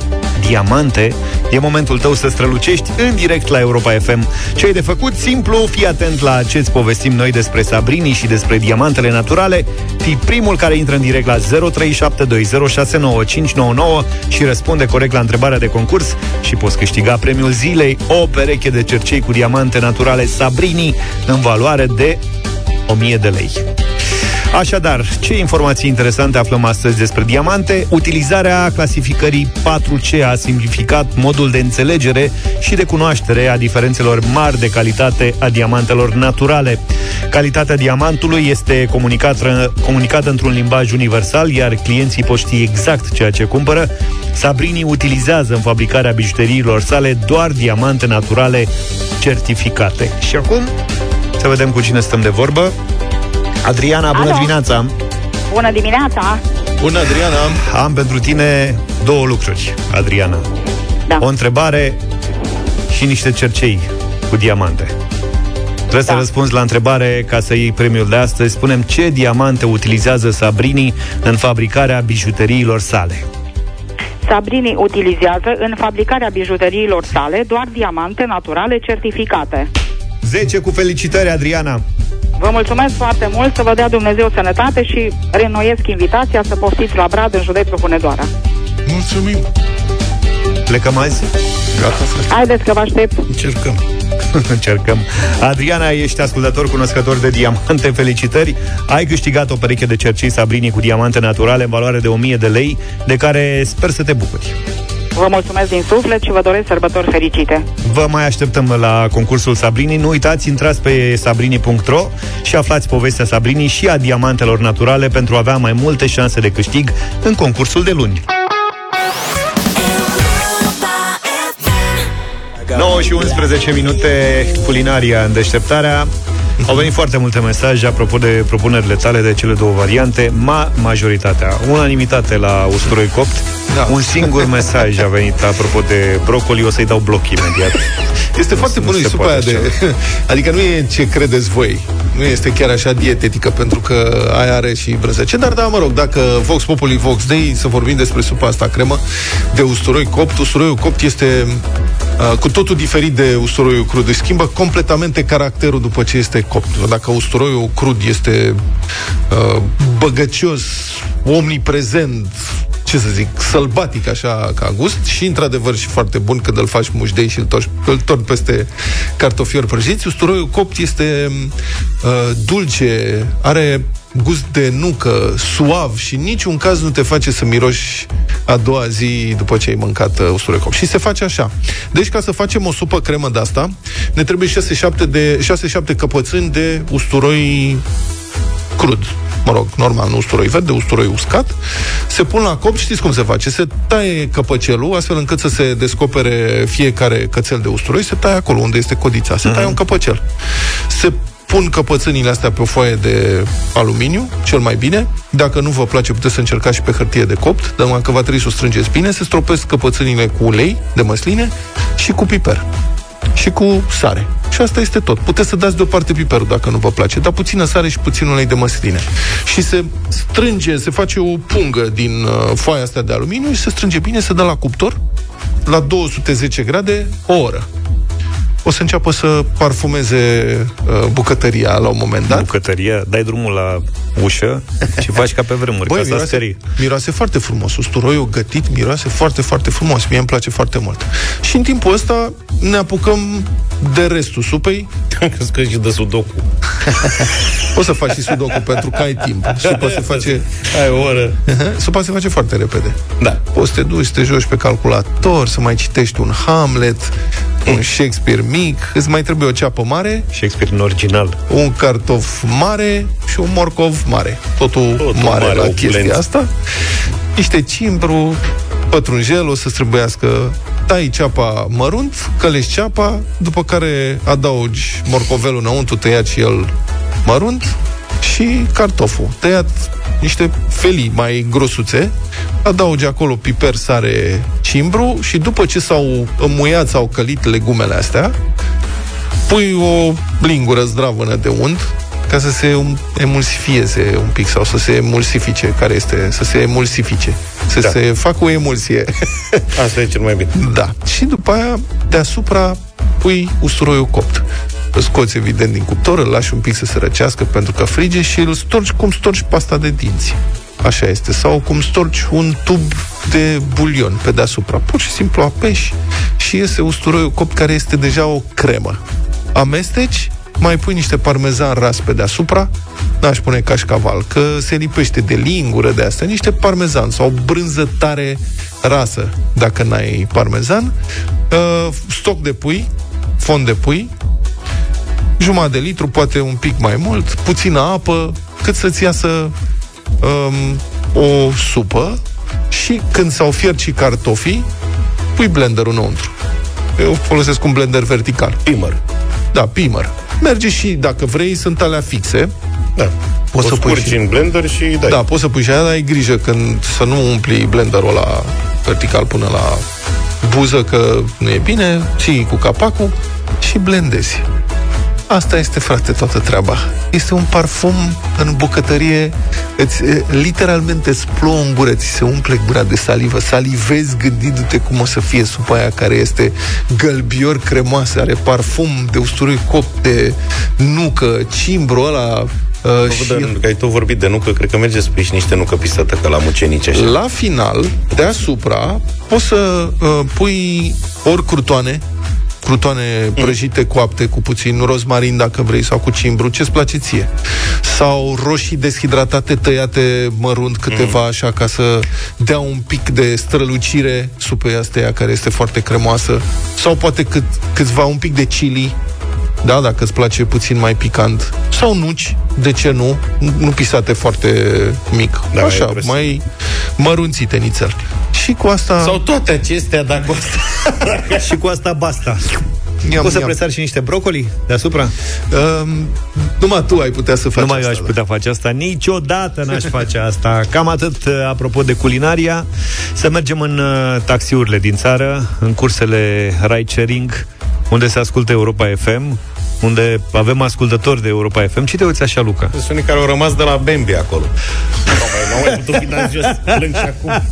diamante, e momentul tău să strălucești în direct la Europa FM. Ce ai de făcut? Simplu, fii atent la ce îți povestim noi despre Sabrini și despre diamantele naturale. Fii primul care intră în direct la 0372069599 și răspunde corect la întrebarea de concurs și poți câștiga premiul zilei, o pereche de cercei cu diamante naturale Sabrini în valoare de 1000 de lei. Așadar, ce informații interesante aflăm astăzi despre diamante? Utilizarea clasificării 4C a simplificat modul de înțelegere și de cunoaștere a diferențelor mari de calitate a diamantelor naturale. Calitatea diamantului este comunicată, comunicată într-un limbaj universal, iar clienții pot ști exact ceea ce cumpără. Sabrini utilizează în fabricarea bijuteriilor sale doar diamante naturale certificate. Și acum să vedem cu cine stăm de vorbă. Adriana, bună Alo. dimineața! Bună dimineața! Bună, Adriana! Am pentru tine două lucruri, Adriana. Da. O întrebare și niște cercei cu diamante. Trebuie să Da. răspunzi la întrebare ca să iei premiul de astăzi. Spunem ce diamante utilizează Sabrini în fabricarea bijuteriilor sale. Sabrini utilizează în fabricarea bijuteriilor sale doar diamante naturale certificate. 10 cu felicitări, Adriana! Vă mulțumesc foarte mult, să vă dea Dumnezeu sănătate și reînnoiesc invitația să poftiți la Brad în județul Hunedoara. Mulțumim! Plecăm azi? Gata, să Haideți că vă aștept. Încercăm. [LAUGHS] Încercăm. Adriana, ești ascultător cunoscător de diamante. Felicitări! Ai câștigat o pereche de cercei Sabrini cu diamante naturale în valoare de 1000 de lei, de care sper să te bucuri. Vă mulțumesc din suflet și vă doresc sărbători fericite. Vă mai așteptăm la concursul Sabrini. Nu uitați, intrați pe sabrini.ro și aflați povestea Sabrini și a diamantelor naturale pentru a avea mai multe șanse de câștig în concursul de luni. 9 și 11 minute culinaria în deșteptarea. Au venit foarte multe mesaje apropo de propunerile tale de cele două variante, ma majoritatea. Unanimitate la usturoi copt. Da. Un singur mesaj a venit apropo de brocoli, o să-i dau bloc imediat. Este foarte bună și se supa poate aia de... [LAUGHS] Adică nu e ce credeți voi. Nu este chiar așa dietetică, pentru că aia are și brânzăce. Dar da, mă rog, dacă Vox Populi Vox Dei, să vorbim despre supa asta cremă de usturoi copt. Usturoiul copt este uh, cu totul diferit de usturoiul crud. Își schimbă completamente caracterul după ce este copt. Dacă usturoiul crud este uh, băgăcios, omniprezent, ce să zic, sălbatic așa ca gust și într-adevăr și foarte bun când îl faci mușdei și îl torni, îl torni peste cartofiori prăjiți. Usturoiul copt este uh, dulce, are gust de nucă, suav și în niciun caz nu te face să miroși a doua zi după ce ai mâncat uh, usturoi copt. Și se face așa. Deci ca să facem o supă cremă de asta, ne trebuie 6-7 de 6-7 căpățâni de usturoi crud. Mă rog, normal, nu usturoi verde, usturoi uscat. Se pun la copt, știți cum se face? Se taie căpăcelul, astfel încât să se descopere fiecare cățel de usturoi, se taie acolo unde este codița, se taie un căpăcel. Se pun căpățânile astea pe o foaie de aluminiu, cel mai bine. Dacă nu vă place, puteți să încercați și pe hârtie de copt, dar numai că va trebui să o strângeți bine. Se stropesc căpățânile cu ulei de măsline și cu piper și cu sare. Și asta este tot. Puteți să dați deoparte piperul dacă nu vă place, dar puțină sare și puțin ulei de măsline. Și se strânge, se face o pungă din uh, foaia asta de aluminiu și se strânge bine, se dă la cuptor la 210 grade o oră. O să înceapă să parfumeze uh, bucătăria la un moment dat. Bucătăria, dai drumul la ușă și faci ca pe vremuri, Băi, ca să miroase, sperii. miroase foarte frumos. Usturoiul gătit miroase foarte, foarte frumos. Mie îmi place foarte mult. Și în timpul ăsta ne apucăm de restul supei. Am crezut că și de sudoku. [LAUGHS] O să faci și sudoku pentru că ai timp. Supa se face... Ai o oră. Supa se face foarte repede. Da. Poți să te duci, să te joci pe calculator, să mai citești un Hamlet, un Shakespeare mic, îți mai trebuie o ceapă mare, Shakespeare în original. un cartof mare și un morcov mare. Totul, Totul mare, mare, la opulent. chestia asta. Niște cimbru, pătrunjel, o să trebuiască tai ceapa mărunt, călești ceapa, după care adaugi morcovelul înăuntru, tăiat și el mărunt, și cartoful. Tăiat niște felii mai grosuțe, adaugi acolo piper, sare, cimbru și după ce s-au înmuiat, s-au călit legumele astea, pui o lingură zdravână de unt ca să se um- emulsifieze un pic sau să se emulsifice, care este, să se emulsifice, să Da. se facă o emulsie. [LAUGHS] Asta e cel mai bine. Da. Și după aia, deasupra, pui usturoiul copt. Îl scoți, evident, din cuptor, îl lași un pic să se răcească pentru că frige și îl storci cum storci pasta de dinți. Așa este. Sau cum storci un tub de bulion pe deasupra. Pur și simplu apeși și iese usturoiul copt care este deja o cremă. Amesteci, mai pui niște parmezan ras pe deasupra, n-aș pune cașcaval, că se lipește de lingură de astea, niște parmezan sau brânză tare rasă, dacă n-ai parmezan, uh, stoc de pui, fond de pui, jumătate de litru, poate un pic mai mult, puțină apă, cât să-ți iasă um, o supă și când s-au fiert și cartofii, pui blenderul înăuntru. Eu folosesc un blender vertical. Pimer. Da, pimer. Merge și, dacă vrei, sunt alea fixe. Da. Poți o să pui scurgi și- în blender și dai. Da, poți să pui și aia, dar ai grijă când să nu umpli blenderul la vertical până la buză, că nu e bine, ții cu capacul și blendezi. Asta este, frate, toată treaba. Este un parfum în bucătărie, îți, e, literalmente îți plouă în gură, ți se umple gura de salivă, salivezi gândindu-te cum o să fie supa aia care este gălbior cremoasă, are parfum de usturoi copt, de nucă, cimbru ăla, uh, și Și... Că ai tot vorbit de nucă, cred că merge să pui și niște nucă pisată, ca la mucenici așa. La final, deasupra, poți să uh, pui ori crutoane, crutoane prăjite coapte cu puțin rozmarin dacă vrei sau cu cimbru, ce-ți place ție. Sau roșii deshidratate tăiate mărunt câteva mm. așa ca să dea un pic de strălucire supei astea care este foarte cremoasă. Sau poate cât, câțiva un pic de chili da, dacă îți place puțin mai picant. Sau nuci, de ce nu? Nu pisate foarte mic. Da, Așa, e presă. mai mărunțite nițel. Și cu asta... Sau toate acestea, dacă o să... [LAUGHS] și cu asta basta. Iam, Poți să iam. presari și niște brocoli deasupra? Um, numai tu ai putea să faci Numai eu asta, aș putea face asta. Niciodată n-aș face asta. Cam atât uh, apropo de culinaria. Să mergem în uh, taxiurile din țară, în cursele ride-sharing, unde se ascultă Europa FM, unde avem ascultători de Europa FM. Ce te uiți așa, Luca? Sunt unii care au rămas de la Bambi acolo. Nu mai, nu mai putut fi dat jos. Plâng și acum.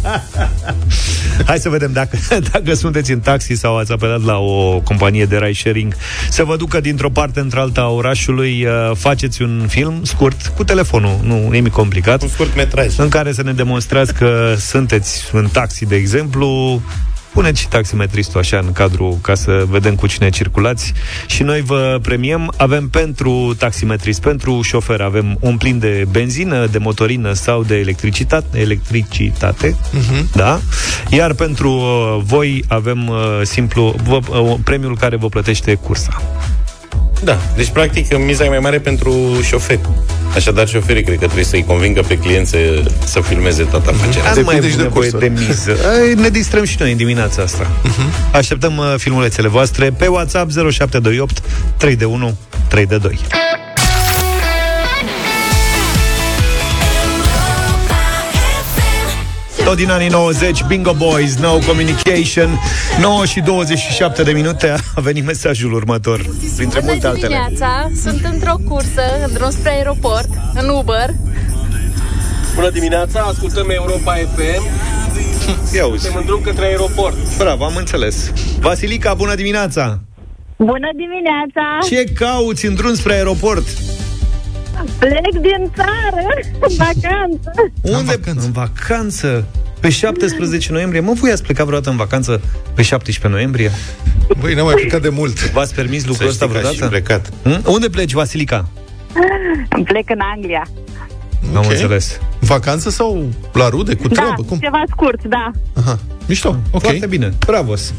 Hai să vedem dacă, [LAUGHS] dacă sunteți în taxi sau ați apelat la o companie de ride sharing să vă ducă dintr-o parte într-alta a orașului, uh, faceți un film scurt cu telefonul, nu e nimic complicat. Un scurt metraj. În care să ne demonstrați că sunteți în taxi, de exemplu, puneți și taximetristul așa în cadru ca să vedem cu cine circulați și noi vă premiem. Avem pentru taximetrist, pentru șofer, avem un plin de benzină, de motorină sau de electricitate, electricitate Mhm. da? Iar pentru uh, voi avem uh, simplu vă, uh, premiul care vă plătește cursa. Da, deci practic miza e mai mare pentru șoferi. Așadar, șoferii cred că trebuie să-i convingă pe clienți să, să filmeze toată afacerea. Am mai avut nevoie de miză. [LAUGHS] Ai, Ne distrăm și noi în dimineața asta. Așteptăm uh, filmulețele voastre pe WhatsApp 0728 3 de 1 3 de 2. Tot din anii 90, Bingo Boys, No Communication 9 și 27 de minute a venit mesajul următor Printre Bună multe altele dimineața, sunt într-o cursă, în drum spre aeroport, în Uber. Bună dimineața, ascultăm Europa FM. Ia uzi. Suntem în drum către aeroport. Bravo, am înțeles Vasilica, bună dimineața Bună dimineața! Ce cauți în drum spre aeroport? Plec din țară, în vacanță. Unde? În vacanță. Pe 17 noiembrie. Mă, voi ați plecat vreodată în vacanță pe 17 noiembrie? Băi, n-am mai plecat de mult. V-ați permis lucrul ăsta știi că aș vreodată? fi plecat. Hm? Unde pleci, Vasilica? Plec în Anglia. Am înțeles. Vacanță sau la rude, cu treabă? da, Cum? ceva scurt, da. Aha. Mișto, ok. Foarte bine. Bravos.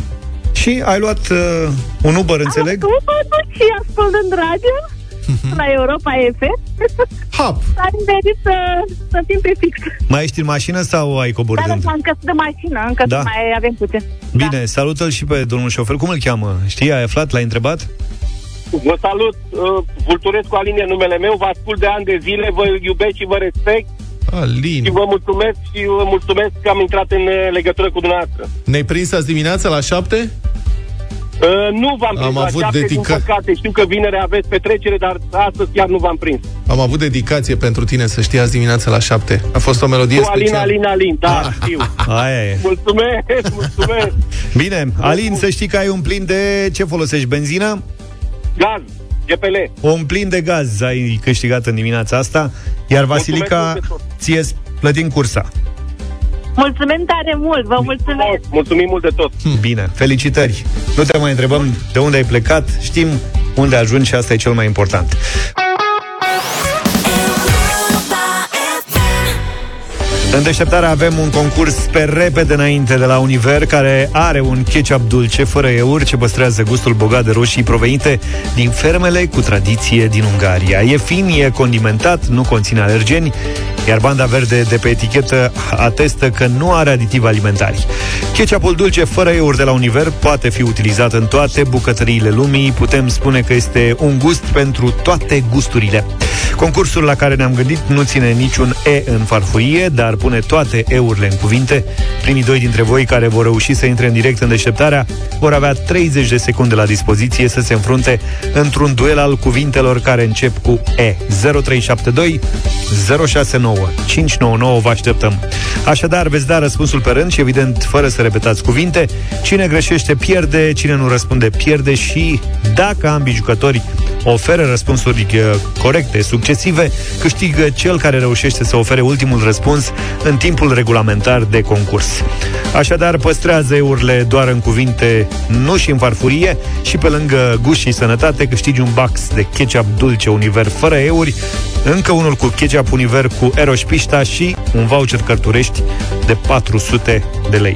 Și ai luat uh, un Uber, înțeleg? Am făcut și ascultând radio la Europa FM. Hap! Am venit să, să fim pe fix. Mai ești în mașină sau ai Dar coborât? da, încă sunt de mașină, încă Da. da. mai avem puțin. Bine, salută-l și pe domnul șofer. Cum îl cheamă? Știi, ai aflat? L-ai întrebat? Vă salut, uh, Vulturescu Alin e numele meu, vă ascult de ani de zile, vă iubesc și vă respect Alin. și vă mulțumesc și vă mulțumesc că am intrat în uh, legătură cu dumneavoastră. Ne-ai prins azi dimineața la șapte? Uh, nu v-am prins Am la avut șapte, dedica- din păcate. Știu că vineri aveți petrecere, dar astăzi chiar nu v-am prins. Am avut dedicație pentru tine, să știi, azi dimineața la șapte. A fost o melodie Cu Alin, specială. Alin, Alin, da, Ah. știu. [LAUGHS] Aia e. Mulțumesc, mulțumesc. [LAUGHS] Bine, Alin, să știi că ai un plin de... Ce folosești? Benzină? Gaz, GPL. Un plin de gaz ai câștigat în dimineața asta, iar Vasilica Mulțumesc mult de ție plătim cursa. Mulțumim tare mult, vă mulțumesc. Mulțumim mult de tot. Bine, felicitări. Nu te mai întrebăm de unde ai plecat, știm unde ajungi și asta e cel mai important. În deșteptarea avem un concurs pe repede înainte de la Univer care are un ketchup dulce fără euri ce păstrează gustul bogat de roșii provenite din fermele cu tradiție din Ungaria. E fin, e condimentat, nu conține alergeni, iar banda verde de pe etichetă atestă că nu are aditivi alimentari. Ketchupul dulce fără euri de la Univer poate fi utilizat în toate bucătăriile lumii. Putem spune că este un gust pentru toate gusturile. Concursul la care ne-am gândit nu ține niciun E în farfurie, dar pune toate eurile în cuvinte. Primii doi dintre voi care vor reuși să intre în direct în deșteptarea vor avea 30 de secunde la dispoziție să se înfrunte într-un duel al cuvintelor care încep cu E. 0372 069 599 vă așteptăm. Așadar, veți da răspunsul pe rând și, evident, fără să repetați cuvinte. Cine greșește pierde, cine nu răspunde pierde și, dacă ambii jucători ofere răspunsuri uh, corecte, succesive, câștigă cel care reușește să ofere ultimul răspuns în timpul regulamentar de concurs. Așadar, păstrează eurile doar în cuvinte, nu și în farfurie și pe lângă gust și sănătate câștigi un box de ketchup dulce Univer fără euri, încă unul cu ketchup Univer cu Eroș Pișta și un voucher cărturești de 400 de lei.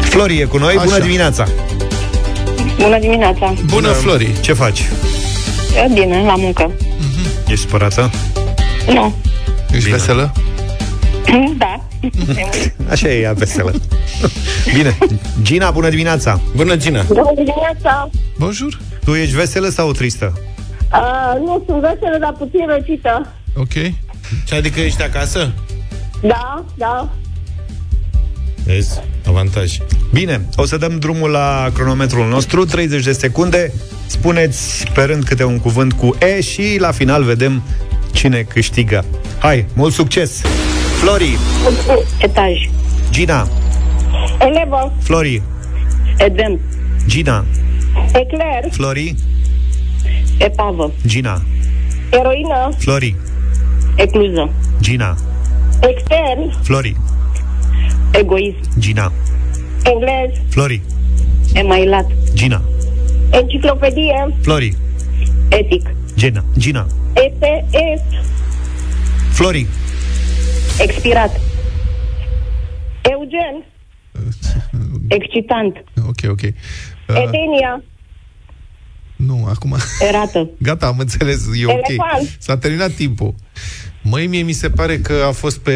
Flori e cu noi, bună Așa. dimineața! Bună dimineața! Bună, Flori! Ce faci? E Bine, la muncă. Ești supărată? Nu. Ești Bine. veselă? [LAUGHS] Da. [LAUGHS] Așa e ea veselă. Bine. Gina, bună dimineața! Bună, Gina! Bună dimineața! Bonjour! Tu ești veselă sau tristă? Uh, nu, sunt veselă, dar puțin răcită. Ok. Ce adică ești acasă? Da, da. Vezi? Avantaj. Bine, o să dăm drumul la cronometrul nostru, 30 de secunde. Spuneți pe rând câte un cuvânt cu E și la final vedem cine câștigă. Hai, mult succes! Flori, Etaj. Gina, Elevă, Flori, Edem. Gina, ecler, Flori, Epavă. Gina, eroină, Flori, Ecluză. Gina, extern, Flori, Egoism. Gina, englez, Flori, Emailat. Gina, enciclopedie, Flori, Etic. Gina, Gina, este, est, Flori, Expirat. eugen, [LAUGHS] Excitant. Ok, ok. Uh, edenia, nu, acum... Erată. [LAUGHS] Gata, am înțeles, e ok. Elefant. S-a terminat timpul. Măi, mie mi se pare că a fost pe...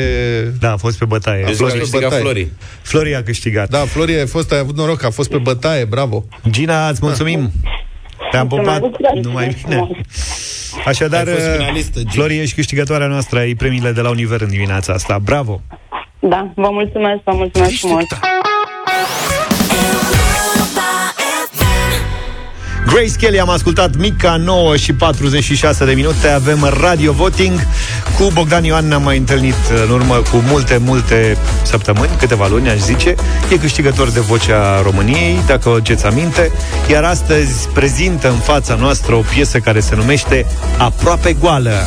Da, a fost pe bătaie. A Deci fost a pe câștigat bătaie. Flori. Flori a câștigat. Da, Flori, ai fost, ai avut noroc, a fost pe bătaie, bravo. Gina, îți mulțumim! Te-am pupat, numai bine! Așadar, Ai fost finalistă, Gina. Flori, ești câștigătoarea noastră ai premiile de la Univer în dimineața asta. Bravo! Da, vă mulțumesc, vă mulțumesc frumos. Grace Kelly, am ascultat Mica 9 și 46 de minute. Avem Radio Voting. Cu Bogdan Ioan ne-am mai întâlnit În urmă cu multe, multe săptămâni Câteva luni, aș zice. E câștigător de Vocea României Dacă o aduceți aminte. Iar astăzi prezintă în fața noastră O piesă care se numește Aproape Goală.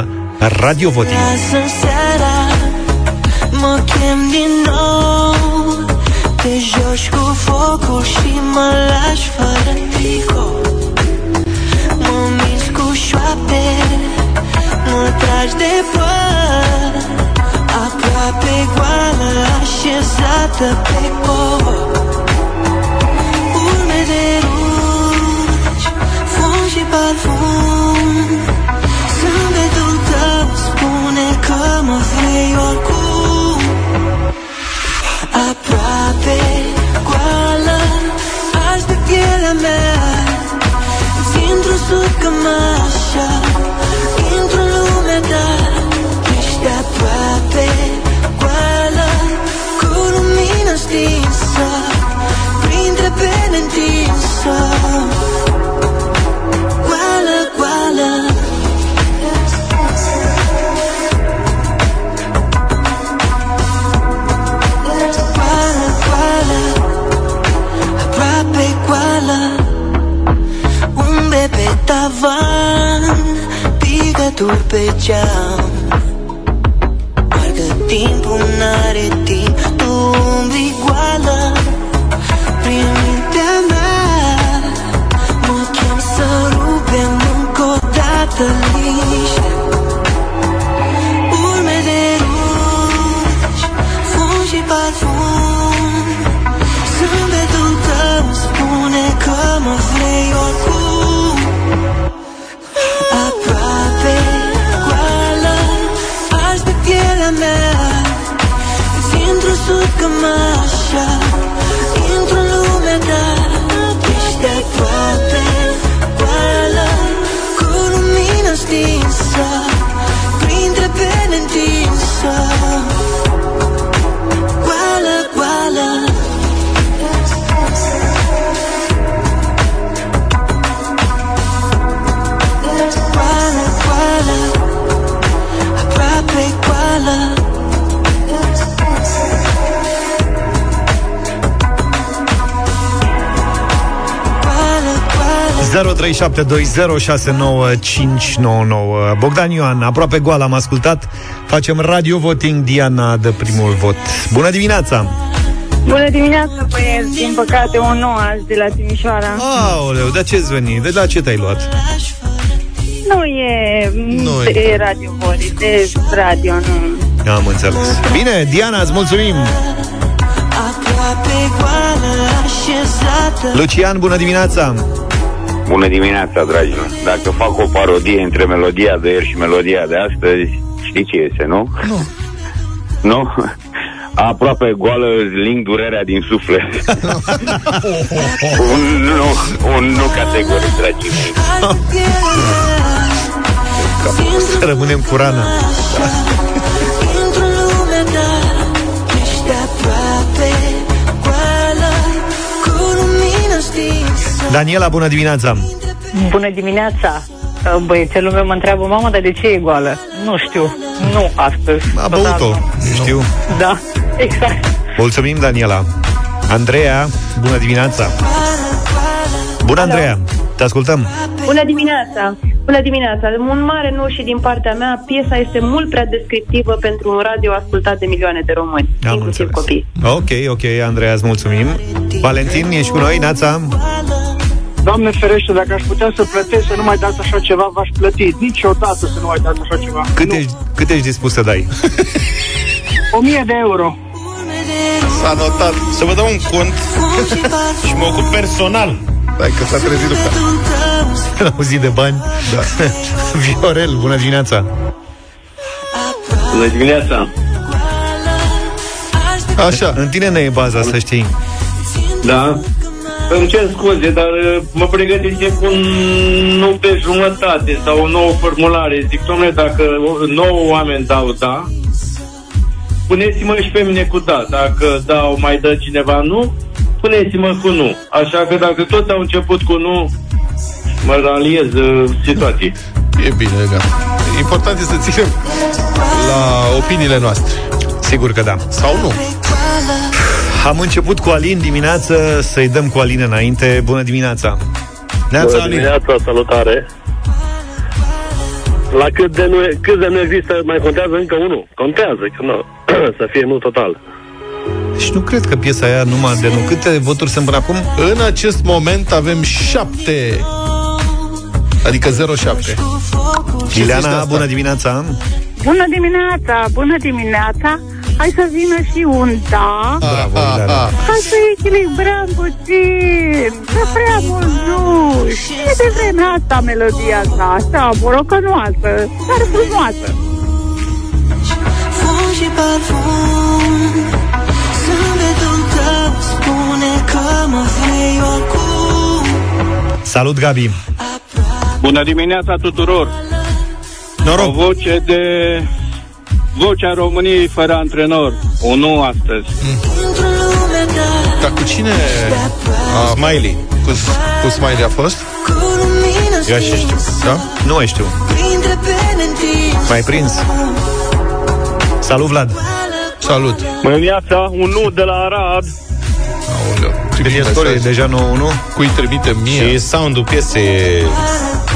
0372069599 Radio Voting joci cu focul și mă lași fără tricou. Mă minți cu șoapte Mă tragi de păr Aproape goală Așezată pe covor pe geam 0372069599 Bogdan Ioan, aproape goal am ascultat Facem radio voting Diana de primul vot Bună dimineața! Bună dimineața, băieți! Din păcate, un nou azi de la Timișoara. Aoleu, de ce-ți veni? De la ce te-ai luat? Nu e Nu e. de radio Vori, de radio, nu. Am înțeles Bine, Diana, îți mulțumim Aproape goală așezată Lucian, bună dimineața Bună dimineața, dragilor! Dacă fac o parodie între melodia de ieri și melodia de astăzi, știi ce este, nu? Nu. Nu? [LAUGHS] Aproape goală, ling durerea din suflet. [LAUGHS] un nu, un nu categoric, dragii mei. Să rămânem cu rana Daniela, bună dimineața Bună dimineața! Băiețelul meu mă întreabă, mamă, dar de ce e goală? Nu știu, nu astăzi. A Total băut-o, nu. știu Da, exact. Mulțumim, Daniela Andreea, bună dimineața Bună, Andreea, te ascultăm Bună dimineața! Bună dimineața! Un mare nu și din partea mea, piesa este mult prea descriptivă pentru un radio ascultat de milioane de români, Am inclusiv înțeles. copii. Ok, ok, Andreea, îți mulțumim Valentin, ești cu noi, Nața? Doamne ferește, dacă aș putea să plătesc să nu mai dați așa ceva, v-aș plăti. Niciodată să nu mai dați așa ceva. Cât, ești, cât ești dispus să dai? 1000 de euro. S-a notat. Să vă dau un cont și mă ocup personal. Dai că s-a trezit Luca. La o zi de bani? Da. [LAUGHS] Viorel, bună dimineața! Bună dimineața! Așa. În tine ne e baza, să știi. Da? Îmi cer scuze, dar uh, mă pregătisem cu un nu pe jumătate sau o nouă formulare. Zic, domnule, dacă o- nouă oameni dau da, puneți-mă și pe mine cu da. Dacă dau mai dă cineva nu, puneți-mă cu nu. Așa că dacă toți au început cu nu, mă raliez uh, situații. E bine, gata. Important este să ținem la opiniile noastre. Sigur că da. Sau nu. Am început cu Alin dimineață, să-i dăm cu Alin înainte. Bună dimineața! Neața, Bună Alin! dimineața, salutare! La cât de nu, cât de nu există, mai contează încă unul. Contează, că nu, [CLEARS THROAT] să fie nu total. Și nu cred că piesa aia numai de nu. Câte voturi sunt până acum? În acest moment avem 7 Adică 07 Ileana, bună dimineața! Bună dimineața, bună dimineața. Hai să vină și un da. Bravo, Ileana! Hai să echilibrăm puțin. Să prea mult nu. E de vremea asta melodia asta. Așa, borocănoasă, dar frumoasă. Fum și parfum Zâmbetul tău spune că mă vrei oricum Salut, Gabi! Bună dimineața tuturor! Noroc! O voce de... Vocea României fără antrenor. O nu astăzi. Dar cu cine a, Smiley cu, cu Smiley a fost? Eu așa știu. Da? Nu mai știu. Printre pene întinse Mai prins. Salut, Vlad! Salut! Bună dimineața, un nu de la Arad. Aoleu. Deci e scorul e deja 9-1. Cui trimite mie? Și sound-ul piesei e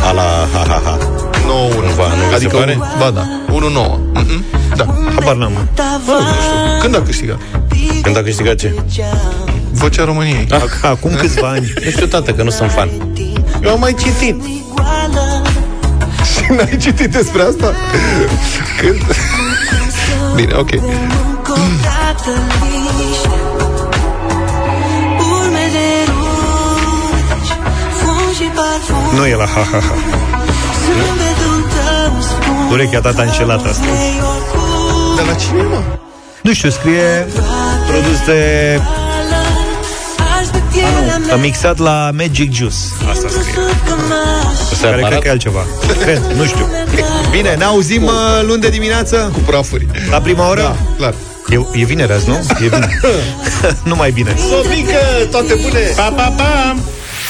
a la ha-ha-ha. 9-1 Cumva, nu vi se Adică pare? un, Ba da, 1-9 mm-mm. Da Habar n-am. Bă, nu știu. Când a câștigat? Când a câștigat ce? Vocea României Ac- Acum câțiva ani. Nu știu, tată, că nu sunt fan. Eu am mai citit. Și n-ai citit despre asta? Când? Bine, ok Încordată liniște Urme de rugi Fum și parfum Nu e la ha-ha-ha. Zâmbetul tău spune Urechea ta ta înșelată asta. vrei oricum De la cine, mă? Nu știu, scrie produs de... Aș pe pielea mea A mixat la Magic Juice. Asta scrie. că m-aș Care cred că e altceva. Cred, nu știu. [LAUGHS] Bine, ne auzim uh, luni de dimineață Cu prafuri la prima oră. Da, clar E, e vineri azi, nu? E vineri. [LAUGHS] [LAUGHS] nu mai bine. Sofică, toate bune Pa, pa, pa!